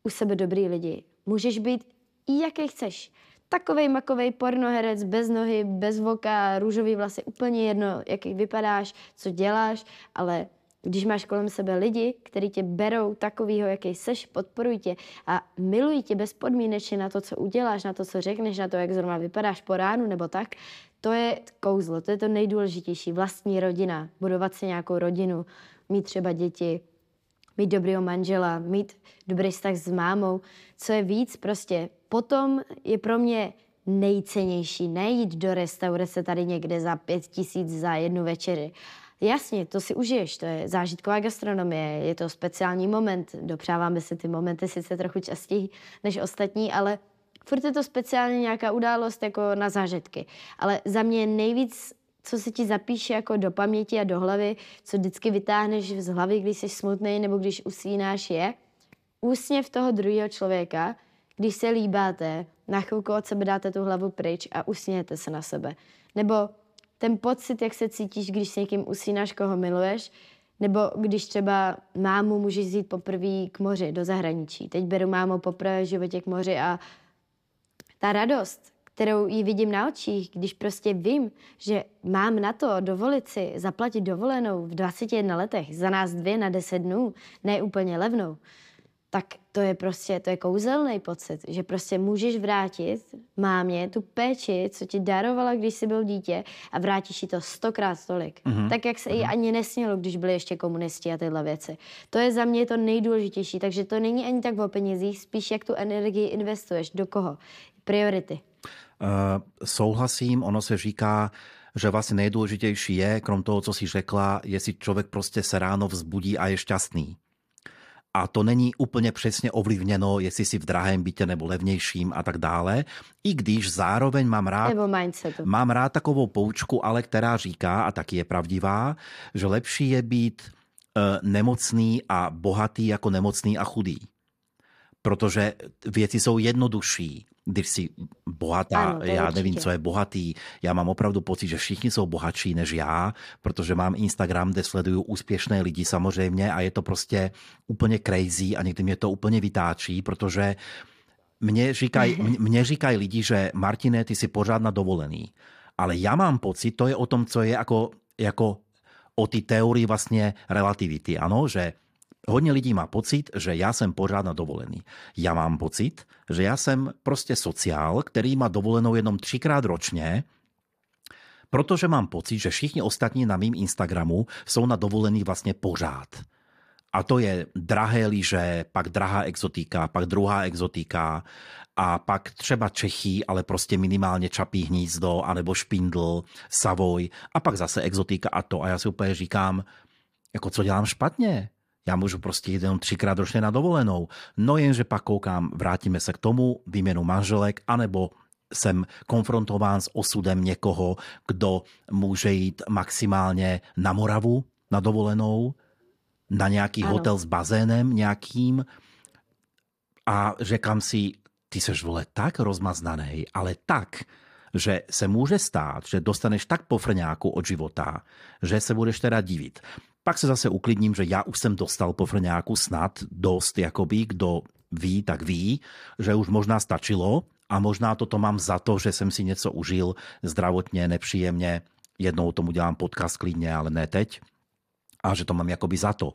S2: u sebe dobrý lidi. Můžeš být i jaký chceš. Takovej makovej pornoherec, bez nohy, bez voka, růžový vlasy, úplně jedno, jaký vypadáš, co děláš, ale když máš kolem sebe lidi, kteří tě berou takovýho, jaký seš, podporují tě a milují tě bezpodmínečně na to, co uděláš, na to, co řekneš, na to, jak zrovna vypadáš po ránu nebo tak, to je kouzlo, to je to nejdůležitější. Vlastní rodina, budovat si nějakou rodinu, mít třeba děti, mít dobrýho manžela, mít dobrý vztah s mámou, co je víc prostě. Potom je pro mě nejcennější nejít do restaurace tady někde za pět tisíc za jednu večery, Jasně, to si užiješ, to je zážitková gastronomie, je to speciální moment, dopřáváme si ty momenty sice trochu častěji než ostatní, ale furt je to speciálně nějaká událost jako na zážitky. Ale za mě nejvíc, co se ti zapíše jako do paměti a do hlavy, co vždycky vytáhneš z hlavy, když jsi smutný nebo když usínáš, je úsměv toho druhého člověka, když se líbáte, na chvilku od sebe dáte tu hlavu pryč a usmějete se na sebe. Nebo ten pocit, jak se cítíš, když s někým usínáš, koho miluješ, nebo když třeba mámu můžeš jít poprvé k moři do zahraničí. Teď beru mámu poprvé v životě k moři a ta radost, kterou jí vidím na očích, když prostě vím, že mám na to dovolit si zaplatit dovolenou v 21 letech za nás dvě na 10 dnů, ne úplně levnou, tak to je prostě, to je kouzelný pocit, že prostě můžeš vrátit mámě tu péči, co ti darovala, když jsi byl dítě a vrátíš jí to stokrát tolik. Mm-hmm. Tak, jak se jí mm-hmm. ani nesnělo, když byli ještě komunisti a tyhle věci. To je za mě to nejdůležitější, takže to není ani tak o penězích, spíš jak tu energii investuješ, do koho. Priority.
S1: Uh, souhlasím, ono se říká, že vlastně nejdůležitější je, krom toho, co si řekla, jestli člověk prostě se ráno vzbudí a je šťastný a to není úplně přesně ovlivněno, jestli si v drahém bytě nebo levnějším a tak dále. I když zároveň mám rád,
S2: nebo mindsetu.
S1: mám rád takovou poučku, ale která říká, a taky je pravdivá, že lepší je být uh, nemocný a bohatý jako nemocný a chudý. Protože věci jsou jednodušší když si bohatá, ano, já nevím, co je bohatý. Já mám opravdu pocit, že všichni jsou bohatší než já, protože mám Instagram, kde sleduju úspěšné lidi samozřejmě a je to prostě úplně crazy a někdy mě to úplně vytáčí, protože mně říkají, mně říkají lidi, že Martine, ty si pořád na dovolený. Ale já mám pocit, to je o tom, co je jako, jako o ty teórii vlastně relativity, ano, že hodně lidí má pocit, že já jsem pořád na dovolený. Já mám pocit, že já jsem prostě sociál, který má dovolenou jenom třikrát ročně, protože mám pocit, že všichni ostatní na mým Instagramu jsou na dovolený vlastně pořád. A to je drahé lyže, pak drahá exotika, pak druhá exotika a pak třeba Čechy, ale prostě minimálně Čapí hnízdo, anebo Špindl, Savoj a pak zase exotika a to. A já si úplně říkám, jako co dělám špatně? Já můžu prostě jít jenom třikrát ročně na dovolenou. No jenže pak koukám, vrátíme se k tomu, výměnu manželek, anebo jsem konfrontován s osudem někoho, kdo může jít maximálně na Moravu na dovolenou, na nějaký ano. hotel s bazénem nějakým a řekám si, ty seš vole tak rozmaznaný, ale tak, že se může stát, že dostaneš tak pofrňáku od života, že se budeš teda divit. Pak se zase uklidním, že já už jsem dostal pofrňáku snad dost, jakoby, kdo ví, tak ví, že už možná stačilo a možná toto mám za to, že jsem si něco užil zdravotně, nepříjemně. Jednou tomu dělám podcast klidně, ale ne teď. A že to mám jakoby za to.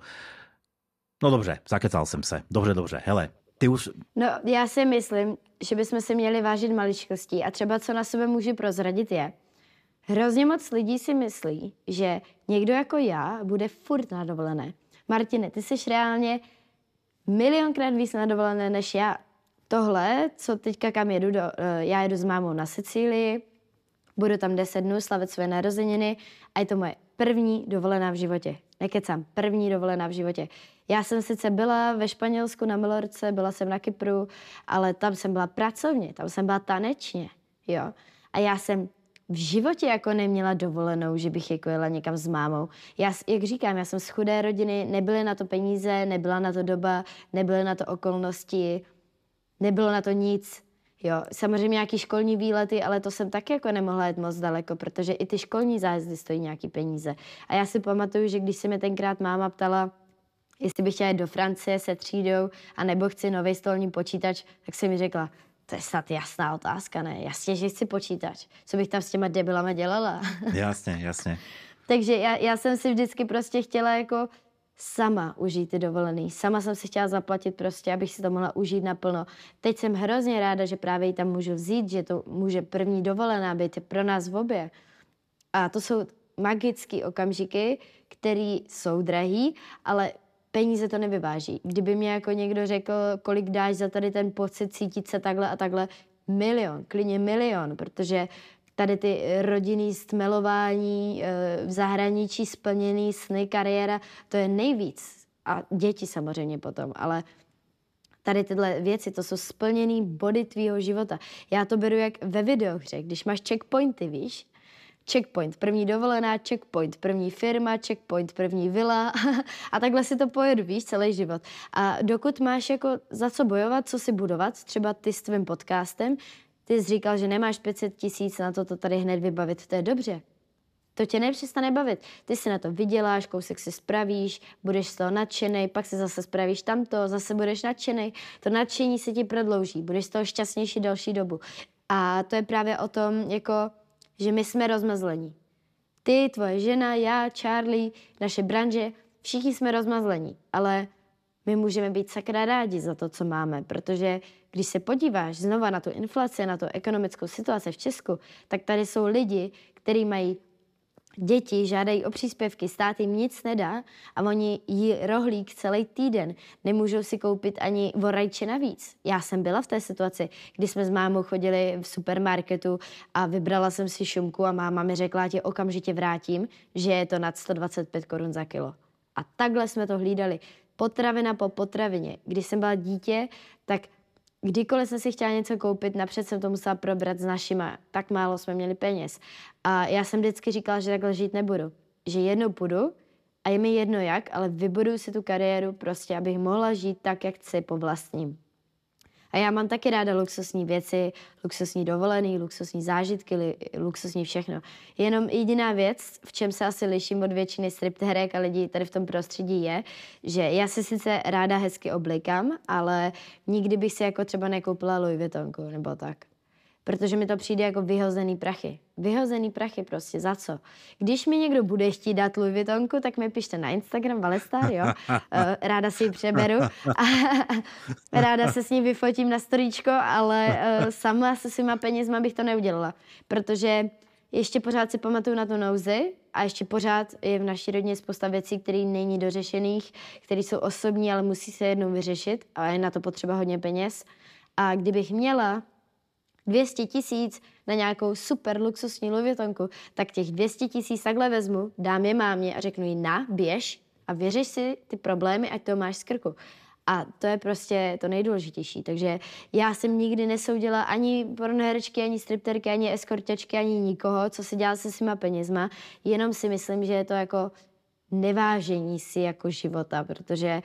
S1: No dobře, zakecal jsem se. Dobře, dobře. Hele, ty už...
S2: No, já si myslím, že bychom si měli vážit maličkostí a třeba co na sebe můžu prozradit je, hrozně moc lidí si myslí, že někdo jako já bude furt na dovolené. Martine, ty jsi reálně milionkrát víc na dovolené než já. Tohle, co teďka kam jedu, do, eh, já jedu s mámou na Sicílii, budu tam 10 dnů slavit své narozeniny a je to moje první dovolená v životě. Nekecám, první dovolená v životě. Já jsem sice byla ve Španělsku na Milorce, byla jsem na Kypru, ale tam jsem byla pracovně, tam jsem byla tanečně, jo. A já jsem v životě jako neměla dovolenou, že bych jako jela někam s mámou. Já, jak říkám, já jsem z chudé rodiny, nebyly na to peníze, nebyla na to doba, nebyly na to okolnosti, nebylo na to nic. Jo, samozřejmě nějaký školní výlety, ale to jsem taky jako nemohla jít moc daleko, protože i ty školní zájezdy stojí nějaký peníze. A já si pamatuju, že když se mi tenkrát máma ptala, jestli bych chtěla jít do Francie se třídou a nebo chci nový stolní počítač, tak jsem mi řekla, to je snad jasná otázka, ne? Jasně, že chci počítač. Co bych tam s těma debilama dělala?
S1: jasně, jasně.
S2: Takže já, já jsem si vždycky prostě chtěla jako sama užít ty dovolený. Sama jsem si chtěla zaplatit prostě, abych si to mohla užít naplno. Teď jsem hrozně ráda, že právě ji tam můžu vzít, že to může první dovolená být pro nás v obě. A to jsou magické okamžiky, které jsou drahý, ale peníze to nevyváží. Kdyby mě jako někdo řekl, kolik dáš za tady ten pocit cítit se takhle a takhle, milion, klidně milion, protože tady ty rodinný stmelování, eh, v zahraničí splněný sny, kariéra, to je nejvíc. A děti samozřejmě potom, ale tady tyhle věci, to jsou splněný body tvýho života. Já to beru jak ve videohře, když máš checkpointy, víš, checkpoint, první dovolená, checkpoint, první firma, checkpoint, první vila a takhle si to pojedu, víš, celý život. A dokud máš jako za co bojovat, co si budovat, třeba ty s tvým podcastem, ty jsi říkal, že nemáš 500 tisíc na to, to tady hned vybavit, to je dobře. To tě nepřestane bavit. Ty si na to vyděláš, kousek si spravíš, budeš z toho nadšený, pak si zase spravíš tamto, zase budeš nadšený. To nadšení se ti prodlouží, budeš z toho šťastnější další dobu. A to je právě o tom, jako že my jsme rozmazlení. Ty, tvoje žena, já, Charlie, naše branže, všichni jsme rozmazlení, ale my můžeme být sakra rádi za to, co máme, protože když se podíváš znova na tu inflaci, na tu ekonomickou situaci v Česku, tak tady jsou lidi, kteří mají Děti žádají o příspěvky, stát jim nic nedá a oni jí rohlík celý týden. Nemůžou si koupit ani vorajče navíc. Já jsem byla v té situaci, kdy jsme s mámou chodili v supermarketu a vybrala jsem si šumku a máma mi řekla, že okamžitě vrátím, že je to nad 125 korun za kilo. A takhle jsme to hlídali. Potravina po potravině. Když jsem byla dítě, tak kdykoliv jsem si chtěla něco koupit, napřed jsem to musela probrat s našima. Tak málo jsme měli peněz. A já jsem vždycky říkala, že takhle žít nebudu. Že jednou půjdu a je mi jedno jak, ale vybuduju si tu kariéru prostě, abych mohla žít tak, jak chci po vlastním. A já mám taky ráda luxusní věci, luxusní dovolený, luxusní zážitky, luxusní všechno. Jenom jediná věc, v čem se asi liším od většiny stripterek a lidí tady v tom prostředí je, že já se sice ráda hezky oblikám, ale nikdy bych si jako třeba nekoupila Louis Vuittonku nebo tak. Protože mi to přijde jako vyhozený prachy. Vyhozený prachy prostě, za co? Když mi někdo bude chtít dát Louis Vuittonku, tak mi pište na Instagram Valestar, jo? Eh, ráda si ji přeberu a ráda se s ní vyfotím na storíčko, ale uh, sama se svýma penězma bych to neudělala, protože ještě pořád si pamatuju na tu nouzi a ještě pořád je v naší rodině spousta věcí, které není dořešených, které jsou osobní, ale musí se jednou vyřešit a je na to potřeba hodně peněz. A kdybych měla 200 tisíc na nějakou super luxusní lovětonku, tak těch 200 tisíc takhle vezmu, dám je mámě a řeknu jí na, běž a vyřeš si ty problémy, ať to máš z krku. A to je prostě to nejdůležitější. Takže já jsem nikdy nesoudila ani pornoherečky, ani stripterky, ani eskortěčky, ani nikoho, co si dělá se svýma penězma. Jenom si myslím, že je to jako nevážení si jako života, protože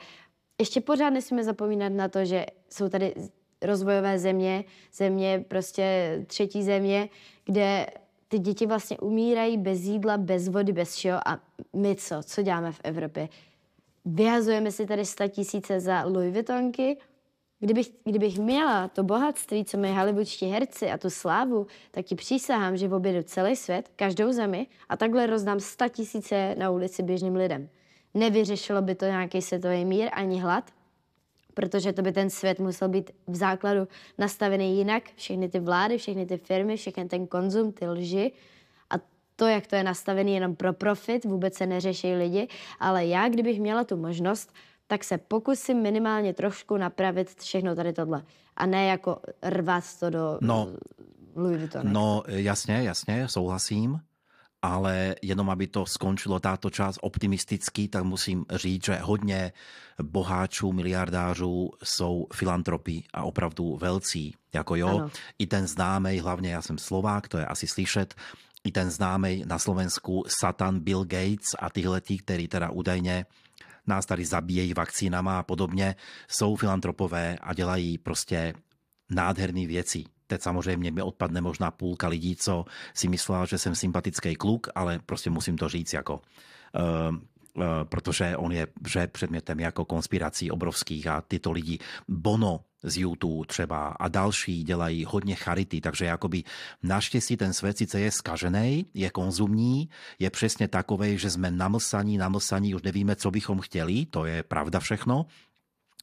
S2: ještě pořád nesmíme zapomínat na to, že jsou tady rozvojové země, země prostě třetí země, kde ty děti vlastně umírají bez jídla, bez vody, bez všeho a my co? Co děláme v Evropě? Vyhazujeme si tady 100 tisíce za Louis Vuittonky. Kdybych, kdybych měla to bohatství, co mají hollywoodští herci a tu slávu, tak ti přísahám, že v obědu celý svět, každou zemi a takhle rozdám 100 tisíce na ulici běžným lidem. Nevyřešilo by to nějaký světový mír ani hlad, protože to by ten svět musel být v základu nastavený jinak. Všechny ty vlády, všechny ty firmy, všechny ten konzum, ty lži a to, jak to je nastavený jenom pro profit, vůbec se neřeší lidi, ale já, kdybych měla tu možnost, tak se pokusím minimálně trošku napravit všechno tady tohle. A ne jako rvat to do no, Louis Vuitton.
S1: No jasně, jasně, souhlasím ale jenom aby to skončilo táto čas optimisticky, tak musím říct, že hodně boháčů, miliardářů jsou filantropy a opravdu velcí. Jako jo, ano. i ten známý, hlavně já jsem Slovák, to je asi slyšet, i ten známý na Slovensku Satan Bill Gates a tyhle tí, který teda údajně nás tady zabíjejí vakcínama a podobně, jsou filantropové a dělají prostě nádherné věci. Teď samozřejmě mi odpadne možná půlka lidí, co si myslela, že jsem sympatický kluk, ale prostě musím to říct jako uh, protože on je že předmětem jako konspirací obrovských a tyto lidi Bono z YouTube třeba a další dělají hodně charity, takže jakoby naštěstí ten svět sice je skažený, je konzumní, je přesně takový, že jsme namlsaní, namlsaní, už nevíme, co bychom chtěli, to je pravda všechno,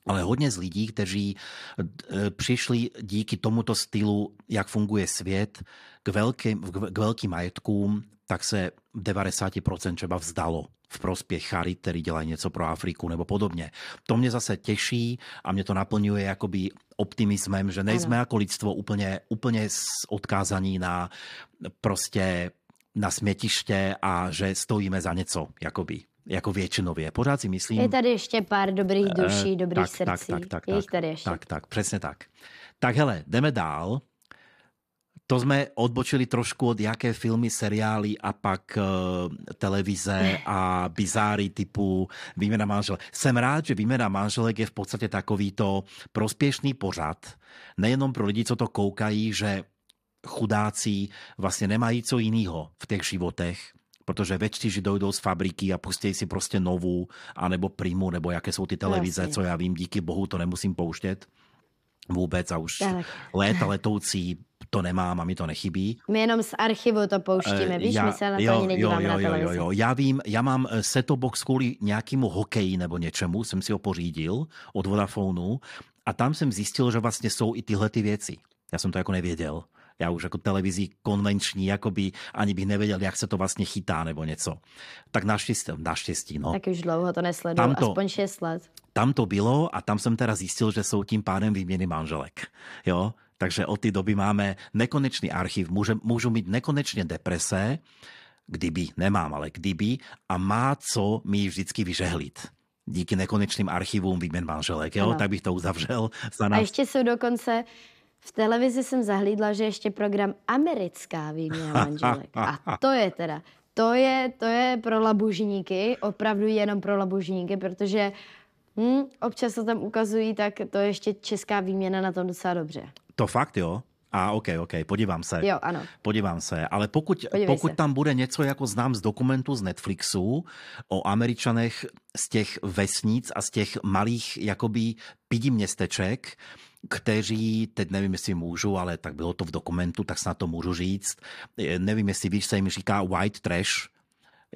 S1: ale hodně z lidí, kteří e, přišli díky tomuto stylu, jak funguje svět, k velkým, k velkým majetkům, tak se 90% třeba vzdalo v prospěch charit, který dělají něco pro Afriku nebo podobně. To mě zase těší a mě to naplňuje jakoby optimismem, že nejsme ano. jako lidstvo úplně, úplně odkázaní na prostě na smětiště a že stojíme za něco, jakoby jako většinově. Pořád si myslím...
S2: Je tady ještě pár dobrých eh, duší, uh, dobrých tak, srdcí. Tak, tak, tak, je jich tady ještě.
S1: Tak, tak, přesně tak. Tak hele, jdeme dál. To jsme odbočili trošku od jaké filmy, seriály a pak uh, televize a bizáry typu Výměna manželek. Jsem rád, že Výměna manželek je v podstatě takovýto prospěšný pořad, nejenom pro lidi, co to koukají, že chudáci vlastně nemají co jiného v těch životech, protože večtiži dojdou z fabriky a pustí si prostě novou, anebo primu, nebo jaké jsou ty televize, Jasně. co já vím, díky bohu to nemusím pouštět vůbec a už tak. léta letoucí to nemám a mi to nechybí.
S2: My jenom z archivu to pouštíme, víš, já, my se na to jo, ani jo, jo, jo, jo, jo.
S1: Já vím, já mám eh, seto box kvůli nějakému hokeji nebo něčemu, jsem si ho pořídil od Vodafonu a tam jsem zjistil, že vlastně jsou i tyhle ty věci. Já jsem to jako nevěděl já už jako televizí konvenční, by ani bych nevěděl, jak se to vlastně chytá nebo něco. Tak naštěstí, naštěstí, no.
S2: Tak už dlouho to nesleduju, tam to, aspoň 6 let.
S1: Tam to bylo a tam jsem teda zjistil, že jsou tím pádem výměny manželek. Jo? Takže od té doby máme nekonečný archiv. Můžu, můžu mít nekonečně deprese, kdyby, nemám, ale kdyby, a má co mi vždycky vyžehlit díky nekonečným archivům výměn manželek, jo? tak bych to uzavřel.
S2: Za nás. A ještě jsou dokonce v televizi jsem zahlídla, že ještě program Americká výměna manželek. A to je teda, to je, to je pro labužníky, opravdu jenom pro labužníky, protože hm, občas to tam ukazují, tak to je ještě česká výměna na tom docela dobře.
S1: To fakt, jo? A OK, OK, podívám se.
S2: Jo, ano.
S1: Podívám se. Ale pokud, pokud se. tam bude něco, jako znám z dokumentu z Netflixu o Američanech z těch vesnic a z těch malých jakoby pidi městeček, kteří, teď nevím, jestli můžu, ale tak bylo to v dokumentu, tak snad to můžu říct. Nevím, jestli víš, se jim říká white trash,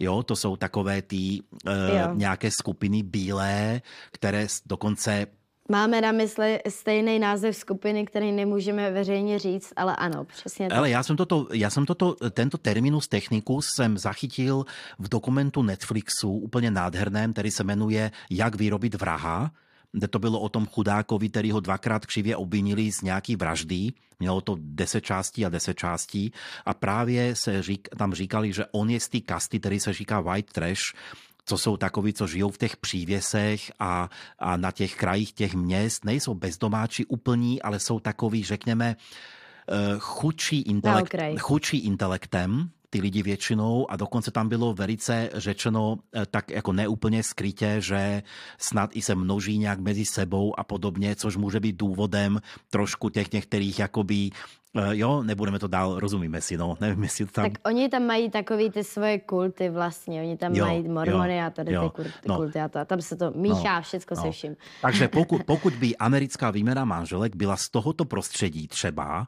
S1: Jo, to jsou takové ty uh, nějaké skupiny bílé, které dokonce
S2: Máme na mysli stejný název skupiny, který nemůžeme veřejně říct, ale ano, přesně tak.
S1: Ale já jsem, toto, já jsem toto, tento terminus technicus jsem zachytil v dokumentu Netflixu, úplně nádherném, který se jmenuje Jak vyrobit vraha kde to bylo o tom chudákovi, který ho dvakrát křivě obvinili z nějaký vraždy. Mělo to deset částí a deset částí. A právě se řík, tam říkali, že on je z té kasty, který se říká white trash, co jsou takoví, co žijou v těch přívěsech a, a na těch krajích těch měst. Nejsou bezdomáči úplní, ale jsou takový, řekněme, eh, chudší, intelekt, chudší intelektem, ty lidi většinou a dokonce tam bylo velice řečeno eh, tak jako neúplně skrytě, že snad i se množí nějak mezi sebou a podobně, což může být důvodem trošku těch některých jakoby eh, jo, nebudeme to dál, rozumíme si, no, nevím, jestli to tam...
S2: Tak oni tam mají takový ty svoje kulty vlastně, oni tam jo, mají mormony jo, a tady jo, ty kulty, no, kulty a to, a tam se to míchá no, všecko no. se vším.
S1: Takže pokud, pokud by americká výměna manželek byla z tohoto prostředí třeba,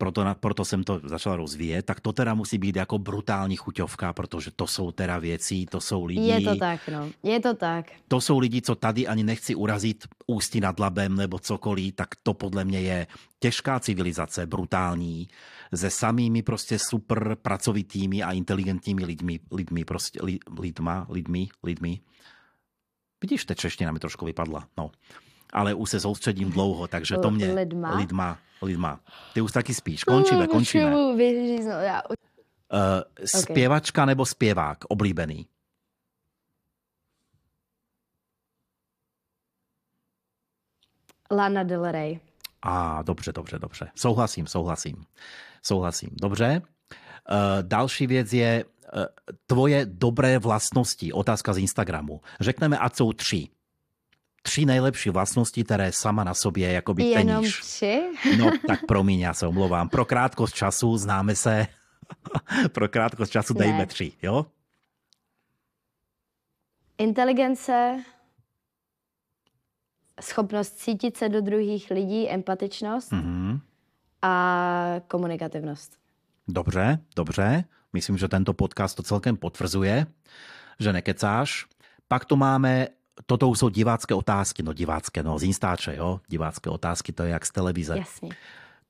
S1: proto, proto jsem to začal rozvíjet, tak to teda musí být jako brutální chuťovka, protože to jsou teda věci, to jsou lidi...
S2: Je to tak, no. Je to tak.
S1: To jsou lidi, co tady ani nechci urazit ústy nad labem nebo cokoliv, tak to podle mě je těžká civilizace, brutální, se samými prostě super pracovitými a inteligentními lidmi, lidmi prostě, lidma, lidmi, lidmi. Vidíš, ta čeština mi trošku vypadla, no ale už se soustředím dlouho, takže to mě...
S2: Lidma?
S1: Lidma, lidma. Ty už taky spíš. Končíme, končíme. Uh, zpěvačka nebo zpěvák, oblíbený?
S2: Lana Del Rey.
S1: A dobře, dobře, dobře. Souhlasím, souhlasím. Souhlasím. Dobře. Uh, další věc je uh, tvoje dobré vlastnosti. Otázka z Instagramu. Řekneme, a jsou tři tři nejlepší vlastnosti, které sama na sobě jakoby
S2: Jenom teníš. tři?
S1: No, tak promiň, já se omlouvám. Pro krátkost času známe se. Pro krátkost času dejme ne. tři, jo?
S2: Inteligence, schopnost cítit se do druhých lidí, empatičnost mm-hmm. a komunikativnost.
S1: Dobře, dobře. Myslím, že tento podcast to celkem potvrzuje, že nekecáš. Pak tu máme toto už jsou divácké otázky, no divácké, no z Instače, jo, divácké otázky, to je jak z televize.
S2: Jasně.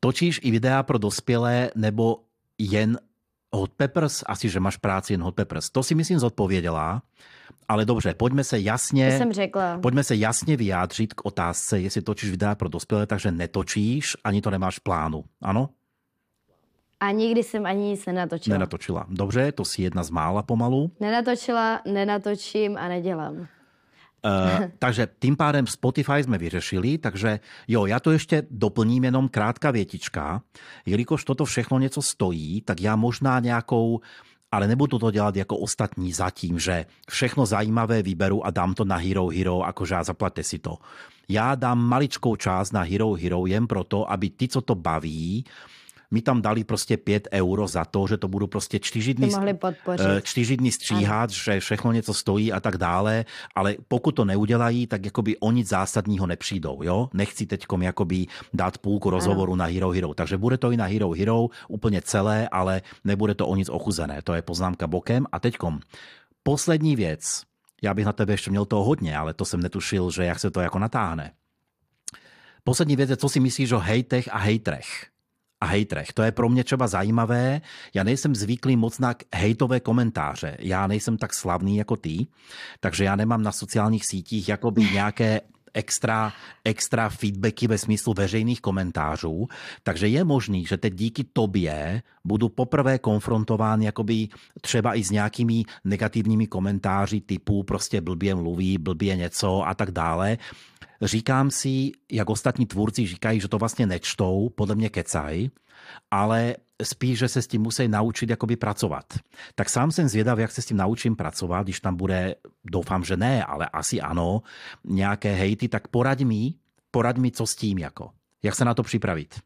S1: Točíš i videa pro dospělé nebo jen Hot Peppers? Asi, že máš práci jen Hot Peppers. To si myslím zodpověděla, ale dobře, pojďme se jasně,
S2: to jsem řekla.
S1: pojďme se jasně vyjádřit k otázce, jestli točíš videa pro dospělé, takže netočíš, ani to nemáš plánu, ano?
S2: A nikdy jsem ani nic nenatočila.
S1: Nenatočila. Dobře, to si jedna z mála pomalu.
S2: Nenatočila, nenatočím a nedělám.
S1: Uh, takže tým pádem Spotify jsme vyřešili, takže jo, já to ještě doplním jenom krátká větička. Jelikož toto všechno něco stojí, tak já možná nějakou ale nebudu to dělat jako ostatní zatím, že všechno zajímavé vyberu a dám to na Hero Hero, akože a zaplate si to. Já dám maličkou část na Hero Hero jen proto, aby ty, co to baví, mi tam dali prostě 5 euro za to, že to budu prostě čtyři dny, eh, čtyři dny stříhat, ano. že všechno něco stojí a tak dále, ale pokud to neudělají, tak jakoby o nic zásadního nepřijdou, jo? Nechci teďkom jakoby dát půlku rozhovoru ano. na Hero Hero, takže bude to i na Hero Hero úplně celé, ale nebude to o nic ochuzené, to je poznámka bokem a teďkom poslední věc, já bych na tebe ještě měl toho hodně, ale to jsem netušil, že jak se to jako natáhne. Poslední věc je, co si myslíš o hejtech a hejtrech a hejtrech. To je pro mě třeba zajímavé. Já nejsem zvyklý moc na hejtové komentáře. Já nejsem tak slavný jako ty, takže já nemám na sociálních sítích jakoby nějaké extra, extra feedbacky ve smyslu veřejných komentářů, takže je možný, že teď díky tobě budu poprvé konfrontován jakoby třeba i s nějakými negativními komentáři typu prostě blbě mluví, blbě něco a tak dále. Říkám si, jak ostatní tvůrci říkají, že to vlastně nečtou, podle mě kecaj, ale spíš, že se s tím musí naučit jakoby pracovat. Tak sám jsem zvědav, jak se s tím naučím pracovat, když tam bude, doufám, že ne, ale asi ano, nějaké hejty, tak poraď mi, poraď mi, co s tím jako. Jak se na to připravit?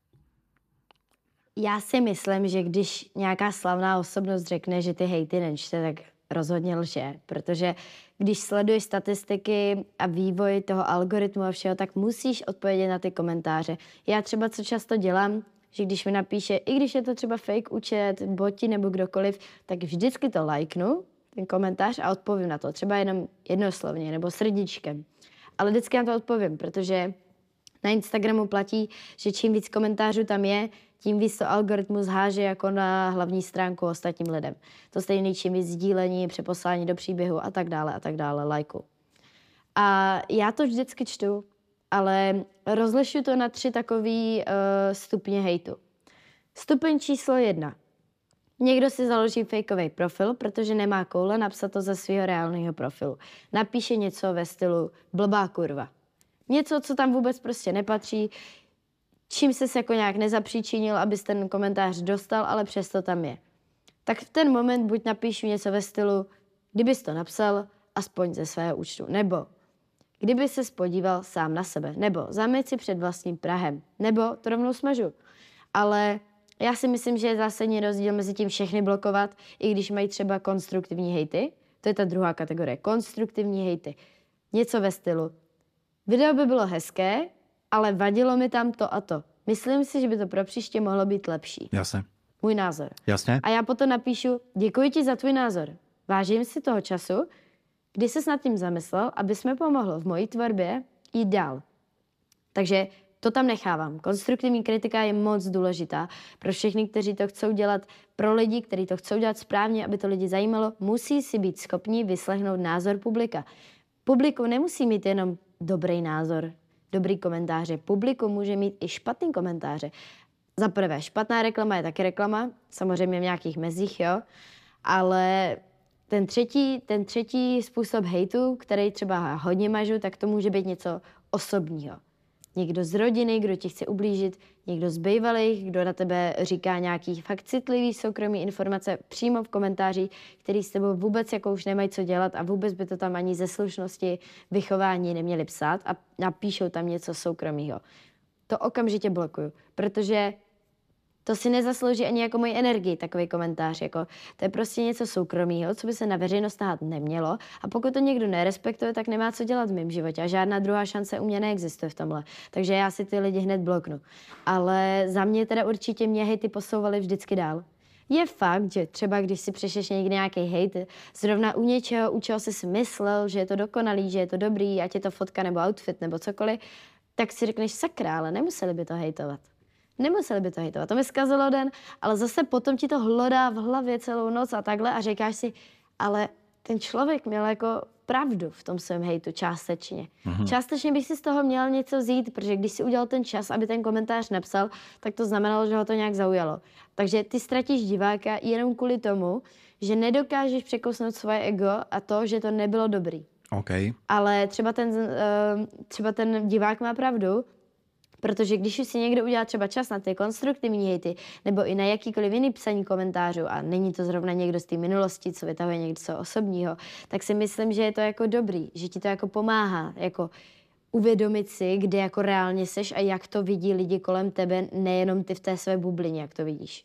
S2: Já si myslím, že když nějaká slavná osobnost řekne, že ty hejty nečte, tak rozhodně lže, protože když sleduješ statistiky a vývoj toho algoritmu a všeho, tak musíš odpovědět na ty komentáře. Já třeba co často dělám, že když mi napíše, i když je to třeba fake účet, boti nebo kdokoliv, tak vždycky to lajknu, ten komentář a odpovím na to. Třeba jenom jednoslovně nebo srdíčkem. Ale vždycky na to odpovím, protože na Instagramu platí, že čím víc komentářů tam je, tím víc to algoritmus háže jako na hlavní stránku ostatním lidem. To stejný čím víc sdílení, přeposlání do příběhu a tak dále a tak dále, lajku. A já to vždycky čtu, ale rozlišuju to na tři takové uh, stupně hejtu. Stupeň číslo jedna. Někdo si založí fakeový profil, protože nemá koule napsat to ze svého reálného profilu. Napíše něco ve stylu blbá kurva. Něco, co tam vůbec prostě nepatří, čím se jako nějak nezapříčinil, abys ten komentář dostal, ale přesto tam je. Tak v ten moment buď napíšu něco ve stylu, kdybys to napsal, aspoň ze svého účtu, nebo kdyby se spodíval sám na sebe, nebo zamět si před vlastním Prahem, nebo to rovnou smažu. Ale já si myslím, že je zásadní rozdíl mezi tím všechny blokovat, i když mají třeba konstruktivní hejty. To je ta druhá kategorie. Konstruktivní hejty. Něco ve stylu. Video by bylo hezké, ale vadilo mi tam to a to. Myslím si, že by to pro příště mohlo být lepší.
S1: Jasně.
S2: Můj názor.
S1: Jasně.
S2: A já potom napíšu, děkuji ti za tvůj názor. Vážím si toho času, kdy se nad tím zamyslel, aby jsme pomohlo v mojí tvorbě jít dál. Takže to tam nechávám. Konstruktivní kritika je moc důležitá pro všechny, kteří to chcou dělat, pro lidi, kteří to chcou dělat správně, aby to lidi zajímalo, musí si být schopni vyslechnout názor publika. Publiku nemusí mít jenom dobrý názor, dobrý komentáře. Publikum může mít i špatný komentáře. Za prvé, špatná reklama je taky reklama, samozřejmě v nějakých mezích, jo, ale ten třetí, ten třetí způsob hejtu, který třeba hodně mažu, tak to může být něco osobního někdo z rodiny, kdo ti chce ublížit, někdo z bývalých, kdo na tebe říká nějaký fakt citlivý soukromý informace přímo v komentáři, který s tebou vůbec jako už nemají co dělat a vůbec by to tam ani ze slušnosti vychování neměli psát a napíšou tam něco soukromého. To okamžitě blokuju, protože to si nezaslouží ani jako moji energii, takový komentář. Jako, to je prostě něco soukromého, co by se na veřejnost tahat nemělo. A pokud to někdo nerespektuje, tak nemá co dělat v mém životě. A žádná druhá šance u mě neexistuje v tomhle. Takže já si ty lidi hned bloknu. Ale za mě teda určitě mě hejty posouvaly vždycky dál. Je fakt, že třeba když si přešeš někdy nějaký hejt, zrovna u něčeho, u čeho jsi myslel, že je to dokonalý, že je to dobrý, ať je to fotka nebo outfit nebo cokoliv, tak si řekneš sakra, ale nemuseli by to hejtovat. Nemuseli by to hejtovat, to mi zkazilo den, ale zase potom ti to hlodá v hlavě celou noc a takhle a říkáš si, ale ten člověk měl jako pravdu v tom svém hejtu částečně. Mm-hmm. Částečně bych si z toho měl něco vzít, protože když si udělal ten čas, aby ten komentář napsal, tak to znamenalo, že ho to nějak zaujalo. Takže ty ztratíš diváka jenom kvůli tomu, že nedokážeš překousnout svoje ego a to, že to nebylo dobrý.
S1: Okay.
S2: Ale třeba ten, uh, třeba ten divák má pravdu, Protože když už si někdo udělá třeba čas na ty konstruktivní hejty nebo i na jakýkoliv jiný psaní komentářů a není to zrovna někdo z té minulosti, co vytahuje něco osobního, tak si myslím, že je to jako dobrý, že ti to jako pomáhá, jako uvědomit si, kde jako reálně seš a jak to vidí lidi kolem tebe, nejenom ty v té své bublině, jak to vidíš.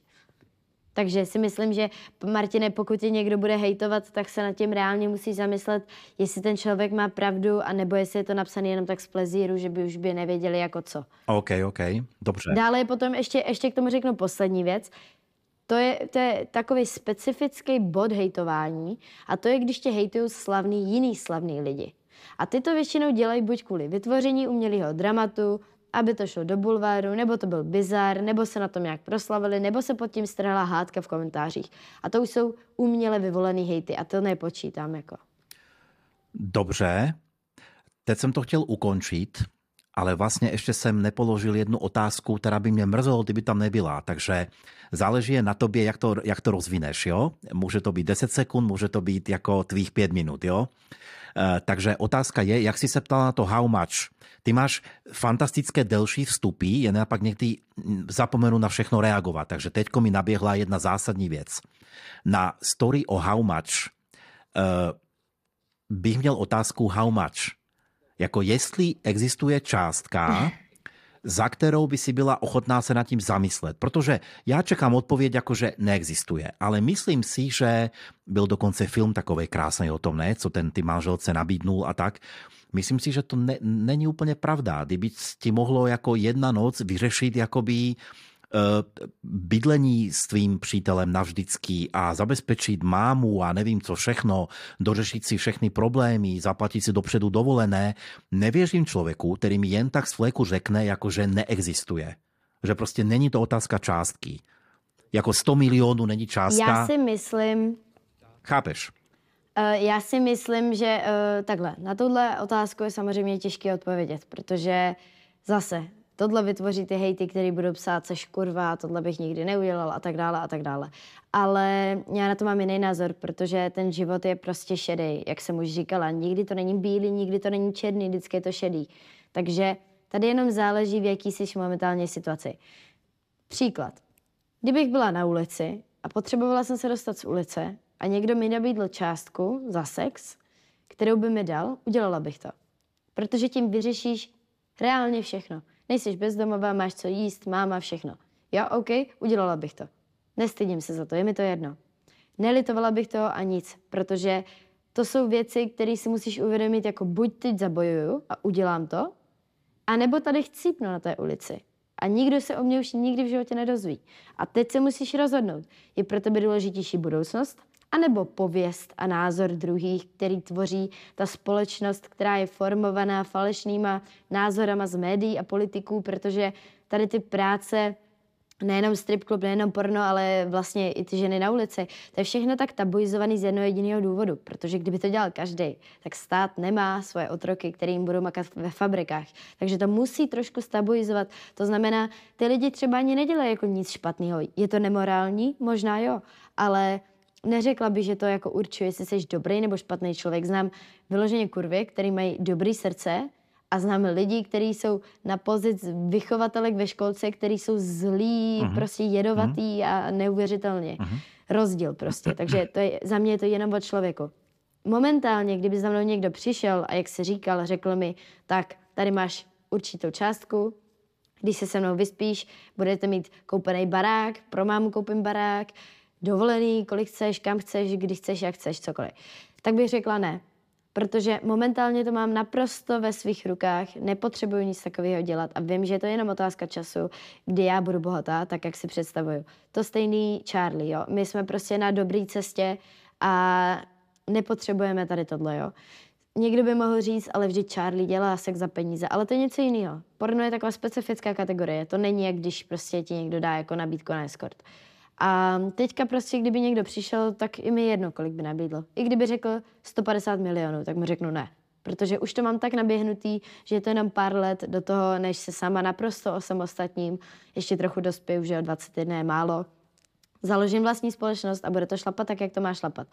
S2: Takže si myslím, že Martine, pokud tě někdo bude hejtovat, tak se nad tím reálně musí zamyslet, jestli ten člověk má pravdu, a nebo jestli je to napsané jenom tak z plezíru, že by už by nevěděli jako co.
S1: OK, OK, dobře.
S2: Dále je potom ještě, ještě k tomu řeknu poslední věc. To je, to je takový specifický bod hejtování a to je, když tě hejtují slavný jiný slavný lidi. A ty to většinou dělají buď kvůli vytvoření umělého dramatu, aby to šlo do bulváru, nebo to byl bizar, nebo se na tom nějak proslavili, nebo se pod tím strhla hádka v komentářích. A to už jsou uměle vyvolený hejty a to nepočítám jako.
S1: Dobře, teď jsem to chtěl ukončit, ale vlastně ještě jsem nepoložil jednu otázku, která by mě mrzelo, kdyby tam nebyla. Takže záleží na tobě, jak to, jak to rozvineš, jo? Může to být 10 sekund, může to být jako tvých 5 minut, jo? E, takže otázka je, jak si se ptal na to how much. Ty máš fantastické delší vstupy, jen já pak někdy zapomenu na všechno reagovat. Takže teďko mi naběhla jedna zásadní věc. Na story o how much uh, bych měl otázku how much. Jako jestli existuje částka, za kterou by si byla ochotná se nad tím zamyslet. Protože já čekám odpověď jako, že neexistuje. Ale myslím si, že byl dokonce film takový krásný o tom, ne? co ten ty manželce nabídnul a tak. Myslím si, že to ne, není úplně pravda. Kdyby ti mohlo jako jedna noc vyřešit jakoby bydlení s tvým přítelem navždycky a zabezpečit mámu a nevím co všechno, dořešit si všechny problémy, zaplatit si dopředu dovolené, nevěřím člověku, který mi jen tak z fleku řekne, jako že neexistuje. Že prostě není to otázka částky. Jako 100 milionů není částka.
S2: Já si myslím...
S1: Chápeš?
S2: Uh, já si myslím, že uh, takhle, na tuhle otázku je samozřejmě těžké odpovědět, protože zase tohle vytvoří ty hejty, který budou psát, seš kurva, tohle bych nikdy neudělal a tak dále a tak dále. Ale já na to mám jiný názor, protože ten život je prostě šedý, jak jsem už říkala. Nikdy to není bílý, nikdy to není černý, vždycky je to šedý. Takže tady jenom záleží, v jaký jsi momentálně situaci. Příklad. Kdybych byla na ulici a potřebovala jsem se dostat z ulice a někdo mi nabídl částku za sex, kterou by mi dal, udělala bych to. Protože tím vyřešíš reálně všechno nejsi bezdomová, máš co jíst, máma, všechno. Jo, OK, udělala bych to. Nestydím se za to, je mi to jedno. Nelitovala bych toho a nic, protože to jsou věci, které si musíš uvědomit, jako buď teď zabojuju a udělám to, anebo tady chcípnu na té ulici. A nikdo se o mě už nikdy v životě nedozví. A teď se musíš rozhodnout. Je pro tebe důležitější budoucnost anebo pověst a názor druhých, který tvoří ta společnost, která je formovaná falešnýma názorama z médií a politiků, protože tady ty práce nejenom strip club, nejenom porno, ale vlastně i ty ženy na ulici. To je všechno tak tabuizovaný z jednoho jediného důvodu, protože kdyby to dělal každý, tak stát nemá svoje otroky, kterým budou makat ve fabrikách. Takže to musí trošku stabilizovat. To znamená, ty lidi třeba ani nedělají jako nic špatného. Je to nemorální? Možná jo, ale neřekla bych, že to jako určuje, jestli jsi dobrý nebo špatný člověk. Znám vyloženě kurvy, který mají dobrý srdce a znám lidi, kteří jsou na pozic vychovatelek ve školce, kteří jsou zlí, uh-huh. prostě jedovatý uh-huh. a neuvěřitelně. Uh-huh. Rozdíl prostě. Takže to je, za mě je to jenom od člověku. Momentálně, kdyby za mnou někdo přišel a jak se říkal, řekl mi, tak tady máš určitou částku, když se se mnou vyspíš, budete mít koupený barák, pro mámu koupím barák, dovolený, kolik chceš, kam chceš, kdy chceš, jak chceš, cokoliv. Tak bych řekla ne. Protože momentálně to mám naprosto ve svých rukách, nepotřebuju nic takového dělat a vím, že je to jenom otázka času, kdy já budu bohatá, tak jak si představuju. To stejný Charlie, jo. My jsme prostě na dobré cestě a nepotřebujeme tady tohle, jo. Někdo by mohl říct, ale vždyť Charlie dělá sex za peníze, ale to je něco jiného. Porno je taková specifická kategorie. To není, jak když prostě ti někdo dá jako nabídku na escort. A teďka prostě, kdyby někdo přišel, tak i mi jedno, kolik by nabídl. I kdyby řekl 150 milionů, tak mu řeknu ne. Protože už to mám tak naběhnutý, že je to jenom pár let do toho, než se sama naprosto osamostatním. Ještě trochu dospěju, že o 21 je málo založím vlastní společnost a bude to šlapat tak, jak to má šlapat.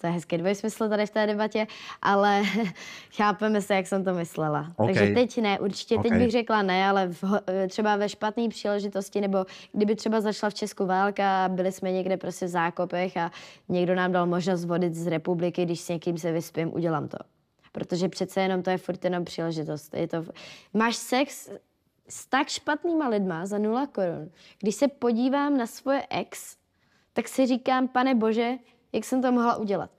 S2: To je hezký dvojsmysl tady v té debatě, ale chápeme se, jak jsem to myslela. Okay. Takže teď ne, určitě okay. teď bych řekla ne, ale v, třeba ve špatné příležitosti, nebo kdyby třeba zašla v Česku válka a byli jsme někde prostě v zákopech a někdo nám dal možnost vodit z republiky, když s někým se vyspím, udělám to. Protože přece jenom to je furt jenom příležitost. Je to... Máš sex s tak špatnýma lidma za nula korun. Když se podívám na svoje ex, tak si říkám, pane bože, jak jsem to mohla udělat.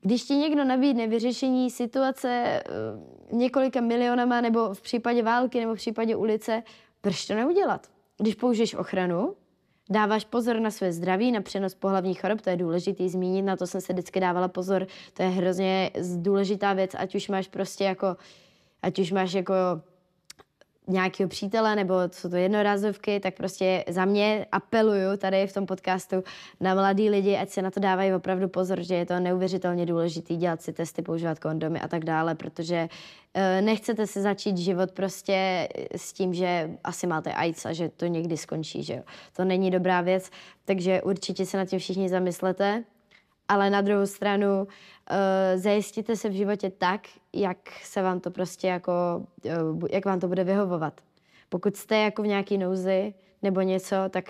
S2: Když ti někdo nabídne vyřešení situace eh, několika milionama, nebo v případě války, nebo v případě ulice, proč to neudělat? Když použiješ ochranu, dáváš pozor na své zdraví, na přenos pohlavních chorob, to je důležitý zmínit, na to jsem se vždycky dávala pozor, to je hrozně důležitá věc, ať už máš prostě jako, ať už máš jako nějakého přítele nebo jsou to jednorázovky, tak prostě za mě apeluju tady v tom podcastu na mladý lidi, ať se na to dávají opravdu pozor, že je to neuvěřitelně důležitý dělat si testy, používat kondomy a tak dále, protože uh, nechcete si začít život prostě s tím, že asi máte AIDS a že to někdy skončí, že jo. To není dobrá věc, takže určitě se na tím všichni zamyslete ale na druhou stranu uh, zajistíte se v životě tak, jak se vám to prostě jako, uh, jak vám to bude vyhovovat. Pokud jste jako v nějaký nouzi nebo něco, tak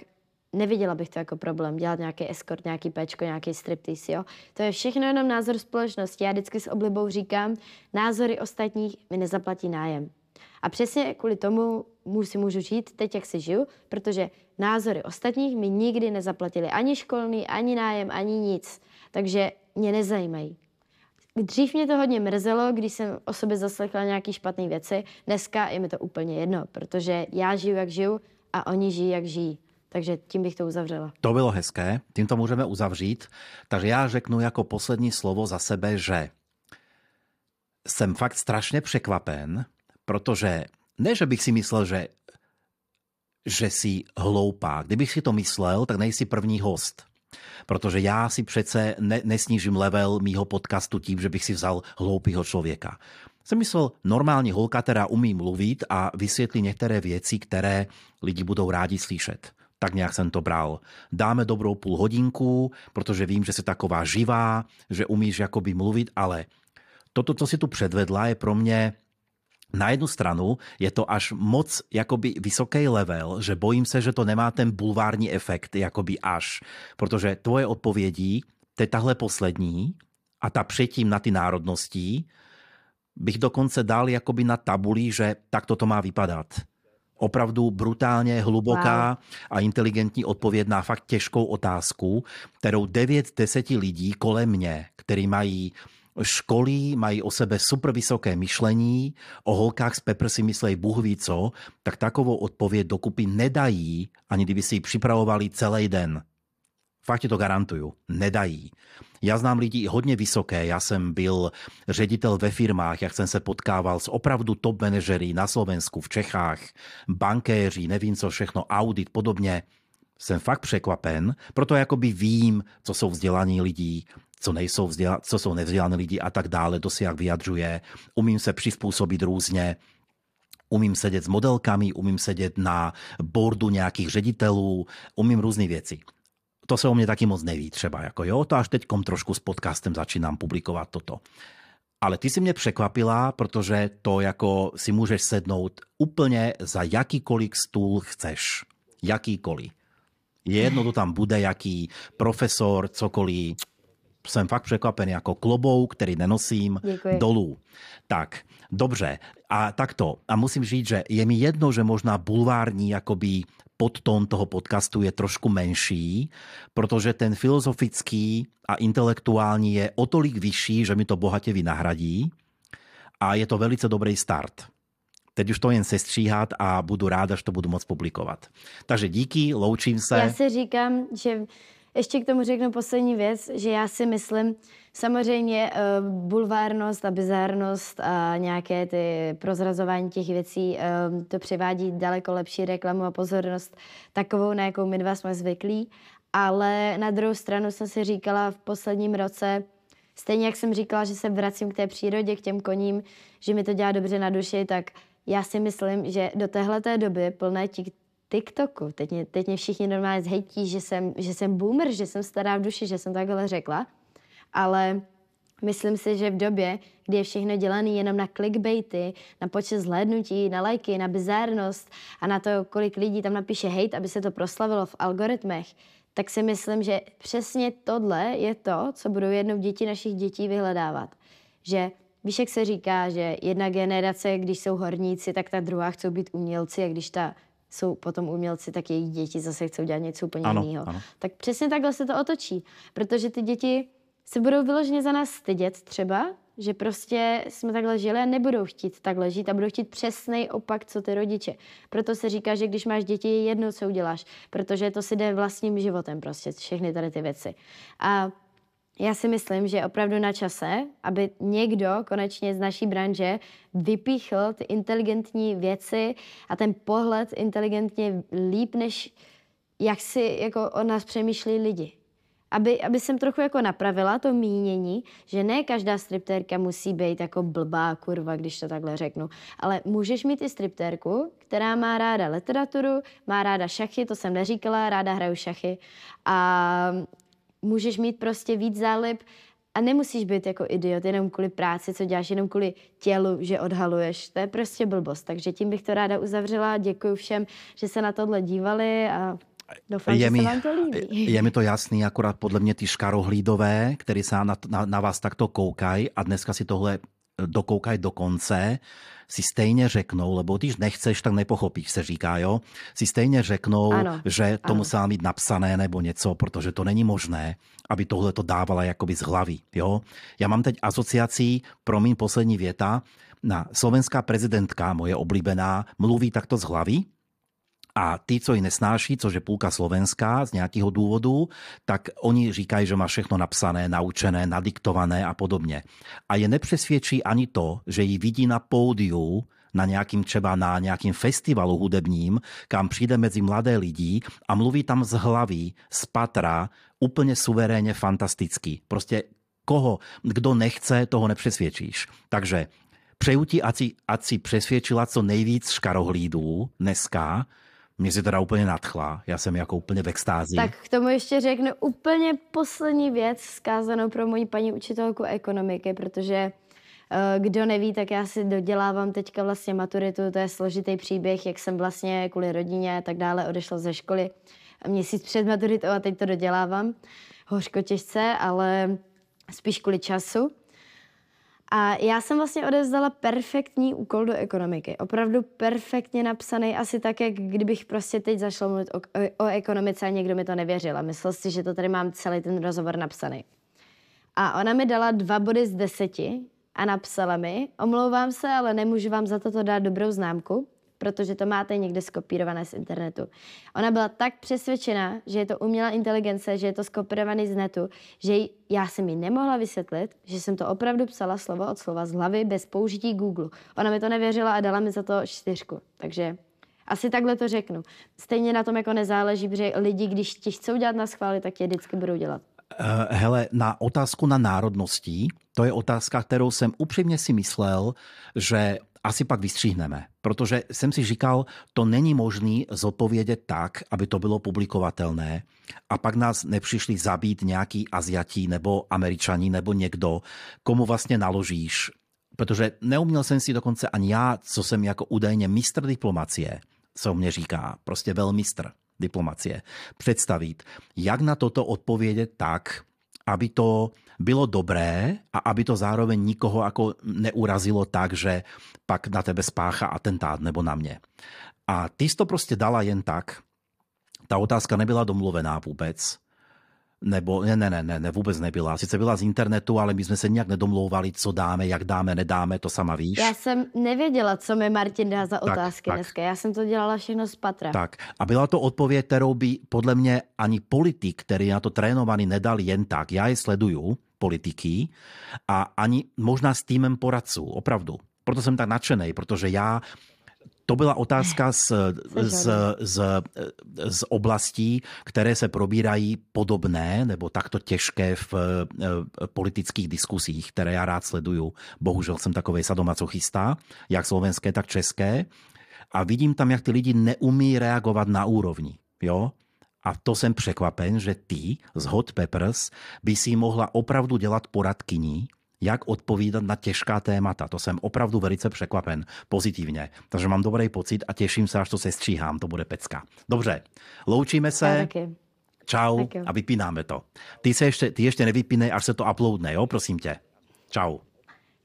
S2: neviděla bych to jako problém, dělat nějaký escort, nějaký pečko, nějaký striptease, jo. To je všechno jenom názor společnosti. Já vždycky s oblibou říkám, názory ostatních mi nezaplatí nájem. A přesně kvůli tomu si můžu žít teď, jak si žiju, protože názory ostatních mi nikdy nezaplatili ani školný, ani nájem, ani nic. Takže mě nezajímají. Dřív mě to hodně mrzelo, když jsem o sobě zaslechla nějaké špatné věci. Dneska je mi to úplně jedno, protože já žiju, jak žiju a oni žijí, jak žijí. Takže tím bych to uzavřela.
S1: To bylo hezké, tím to můžeme uzavřít. Takže já řeknu jako poslední slovo za sebe, že jsem fakt strašně překvapen, protože ne, že bych si myslel, že že si hloupá. Kdybych si to myslel, tak nejsi první host. Protože já si přece ne, nesnížím level mýho podcastu tím, že bych si vzal hloupého člověka. Jsem myslel, normální holka teda umí mluvit a vysvětlí některé věci, které lidi budou rádi slyšet. Tak nějak jsem to bral. Dáme dobrou půl hodinku, protože vím, že jsi taková živá, že umíš jakoby mluvit, ale toto, co si tu předvedla, je pro mě na jednu stranu je to až moc jakoby vysoký level, že bojím se, že to nemá ten bulvární efekt jakoby až, protože tvoje odpovědi, to je tahle poslední a ta předtím na ty národnosti, bych dokonce dal jakoby na tabuli, že tak to má vypadat. Opravdu brutálně hluboká wow. a inteligentní odpověď na fakt těžkou otázku, kterou 9 deseti lidí kolem mě, který mají školy mají o sebe super vysoké myšlení, o holkách z Pepper si myslejí Bůh ví co, tak takovou odpověď dokupy nedají, ani kdyby si ji připravovali celý den. Fakt ti to garantuju, nedají. Já znám lidi hodně vysoké, já jsem byl ředitel ve firmách, jak jsem se potkával s opravdu top manažery na Slovensku, v Čechách, bankéři, nevím co všechno, audit, podobně. Jsem fakt překvapen, proto jakoby vím, co jsou vzdělaní lidí, co, nejsou vzděla, co jsou nevzdělaní lidi a tak dále, to si jak vyjadřuje. Umím se přizpůsobit různě, umím sedět s modelkami, umím sedět na boardu nějakých ředitelů, umím různé věci. To se o mě taky moc neví třeba, jako jo, to až teďkom trošku s podcastem začínám publikovat toto. Ale ty si mě překvapila, protože to jako si můžeš sednout úplně za jakýkoliv stůl chceš. Jakýkoliv. Je jedno, to tam bude, jaký profesor, cokoliv jsem fakt překvapený jako klobouk, který nenosím Děkuji. dolů. Tak, dobře. A takto. A musím říct, že je mi jedno, že možná bulvární jakoby podtón toho podcastu je trošku menší, protože ten filozofický a intelektuální je o tolik vyšší, že mi to bohatě vynahradí a je to velice dobrý start. Teď už to jen sestříhat a budu ráda, že to budu moc publikovat. Takže díky, loučím se.
S2: Já si říkám, že ještě k tomu řeknu poslední věc, že já si myslím, samozřejmě uh, bulvárnost a bizárnost a nějaké ty prozrazování těch věcí, uh, to přivádí daleko lepší reklamu a pozornost takovou, na jakou my dva jsme zvyklí. Ale na druhou stranu jsem si říkala v posledním roce, stejně jak jsem říkala, že se vracím k té přírodě, k těm koním, že mi to dělá dobře na duši, tak já si myslím, že do téhleté doby plné TikToku. Teď mě, teď mě všichni normálně zhejtí, že jsem, že jsem boomer, že jsem stará v duši, že jsem takhle řekla. Ale myslím si, že v době, kdy je všechno dělané jenom na clickbaity, na počet zhlédnutí, na lajky, na bizárnost a na to, kolik lidí tam napíše hate, aby se to proslavilo v algoritmech, tak si myslím, že přesně tohle je to, co budou jednou děti našich dětí vyhledávat. Že Víš, jak se říká, že jedna generace, když jsou horníci, tak ta druhá chcou být umělci a když ta jsou potom umělci, tak jejich děti zase chcou dělat něco úplně ano, jiného. Ano. Tak přesně takhle se to otočí, protože ty děti se budou vyloženě za nás stydět třeba, že prostě jsme takhle žili a nebudou chtít takhle žít a budou chtít přesný opak, co ty rodiče. Proto se říká, že když máš děti, je jedno, co uděláš, protože to si jde vlastním životem prostě, všechny tady ty věci. A já si myslím, že je opravdu na čase, aby někdo konečně z naší branže vypíchl ty inteligentní věci a ten pohled inteligentně líp, než jak si jako o nás přemýšlí lidi. Aby, aby jsem trochu jako napravila to mínění, že ne každá striptérka musí být jako blbá kurva, když to takhle řeknu. Ale můžeš mít i striptérku, která má ráda literaturu, má ráda šachy, to jsem neříkala, ráda hraju šachy. A můžeš mít prostě víc zálib a nemusíš být jako idiot jenom kvůli práci, co děláš, jenom kvůli tělu, že odhaluješ. To je prostě blbost. Takže tím bych to ráda uzavřela. Děkuji všem, že se na tohle dívali a Doufám, je že mi, se vám to líbí.
S1: Je mi to jasný, akorát podle mě ty škarohlídové, který se na, na, na vás takto koukají a dneska si tohle dokoukaj do konce, si stejně řeknou, lebo když nechceš, tak nepochopíš, se říká, jo, si stejně řeknou, ano, že to ano. musela mít napsané nebo něco, protože to není možné, aby tohle to dávala jakoby z hlavy, jo. Já mám teď asociací, promiň poslední věta, na slovenská prezidentka, moje oblíbená, mluví takto z hlavy, a tí, co ji nesnáší, což je půlka slovenská z nějakého důvodu, tak oni říkají, že má všechno napsané, naučené, nadiktované a podobně. A je nepřesvědčí ani to, že ji vidí na pódiu, na nějakým třeba na nějakým festivalu hudebním, kam přijde mezi mladé lidi a mluví tam z hlavy, z patra, úplně suverénně fantasticky. Prostě koho, kdo nechce, toho nepřesvědčíš. Takže přeju ti, ať si, ať si přesvědčila co nejvíc škarohlídů dneska, mě si teda úplně nadchla, já jsem jako úplně v extázi.
S2: Tak k tomu ještě řeknu úplně poslední věc zkázanou pro moji paní učitelku ekonomiky, protože eh, kdo neví, tak já si dodělávám teďka vlastně maturitu, to je složitý příběh, jak jsem vlastně kvůli rodině a tak dále odešla ze školy měsíc před maturitou a teď to dodělávám. Hořko těžce, ale spíš kvůli času. A já jsem vlastně odevzdala perfektní úkol do ekonomiky. Opravdu perfektně napsaný, asi tak, jak kdybych prostě teď zašla mluvit o, o, o ekonomice a někdo mi to nevěřil a myslel si, že to tady mám celý ten rozhovor napsaný. A ona mi dala dva body z deseti a napsala mi, omlouvám se, ale nemůžu vám za toto dát dobrou známku, protože to máte někde skopírované z internetu. Ona byla tak přesvědčena, že je to umělá inteligence, že je to skopírované z netu, že já jsem mi nemohla vysvětlit, že jsem to opravdu psala slovo od slova z hlavy bez použití Google. Ona mi to nevěřila a dala mi za to čtyřku. Takže asi takhle to řeknu. Stejně na tom jako nezáleží, protože lidi, když ti chcou dělat na schvály, tak je vždycky budou dělat.
S1: Uh, hele, na otázku na národností, to je otázka, kterou jsem upřímně si myslel, že asi pak vystříhneme, protože jsem si říkal, to není možný zodpovědět tak, aby to bylo publikovatelné a pak nás nepřišli zabít nějaký Aziatí nebo Američaní nebo někdo, komu vlastně naložíš. Protože neuměl jsem si dokonce ani já, co jsem jako údajně mistr diplomacie, co mě říká, prostě velmistr diplomacie, představit, jak na toto odpovědět tak, aby to bylo dobré a aby to zároveň nikoho jako neurazilo tak, že pak na tebe spácha atentát nebo na mě. A ty jsi to prostě dala jen tak. Ta otázka nebyla domluvená vůbec nebo ne, ne, ne, ne, ne, vůbec nebyla. Sice byla z internetu, ale my jsme se nějak nedomlouvali, co dáme, jak dáme, nedáme, to sama víš.
S2: Já jsem nevěděla, co mi Martin dá za otázky tak, dneska. Já jsem to dělala všechno z patra.
S1: Tak a byla to odpověď, kterou by podle mě ani politik, který na to trénovaný, nedal jen tak. Já je sleduju, politiky, a ani možná s týmem poradců, opravdu. Proto jsem tak nadšený, protože já to byla otázka z, z, z, z oblastí, které se probírají podobné nebo takto těžké v eh, politických diskusích, které já rád sleduju. Bohužel jsem takový sadomasochista, jak slovenské, tak české. A vidím tam, jak ty lidi neumí reagovat na úrovni. Jo? A to jsem překvapen, že ty z Hot Peppers by si mohla opravdu dělat poradkyní, jak odpovídat na těžká témata. To jsem opravdu velice překvapen pozitivně. Takže mám dobrý pocit a těším se, až to se stříhám. To bude pecka. Dobře, loučíme se. Čau a vypínáme to. Ty, se ještě, ty ještě nevypínej, až se to uploadne, jo? Prosím tě. Čau.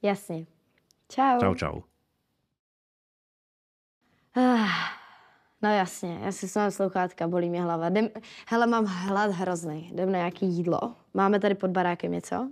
S2: Jasně. Čau.
S1: Čau, čau.
S2: Ah, no jasně, já si jsem slouchátka, bolí mě hlava. Jdem, hele, mám hlad hrozný. Jdem na nějaký jídlo. Máme tady pod barákem něco?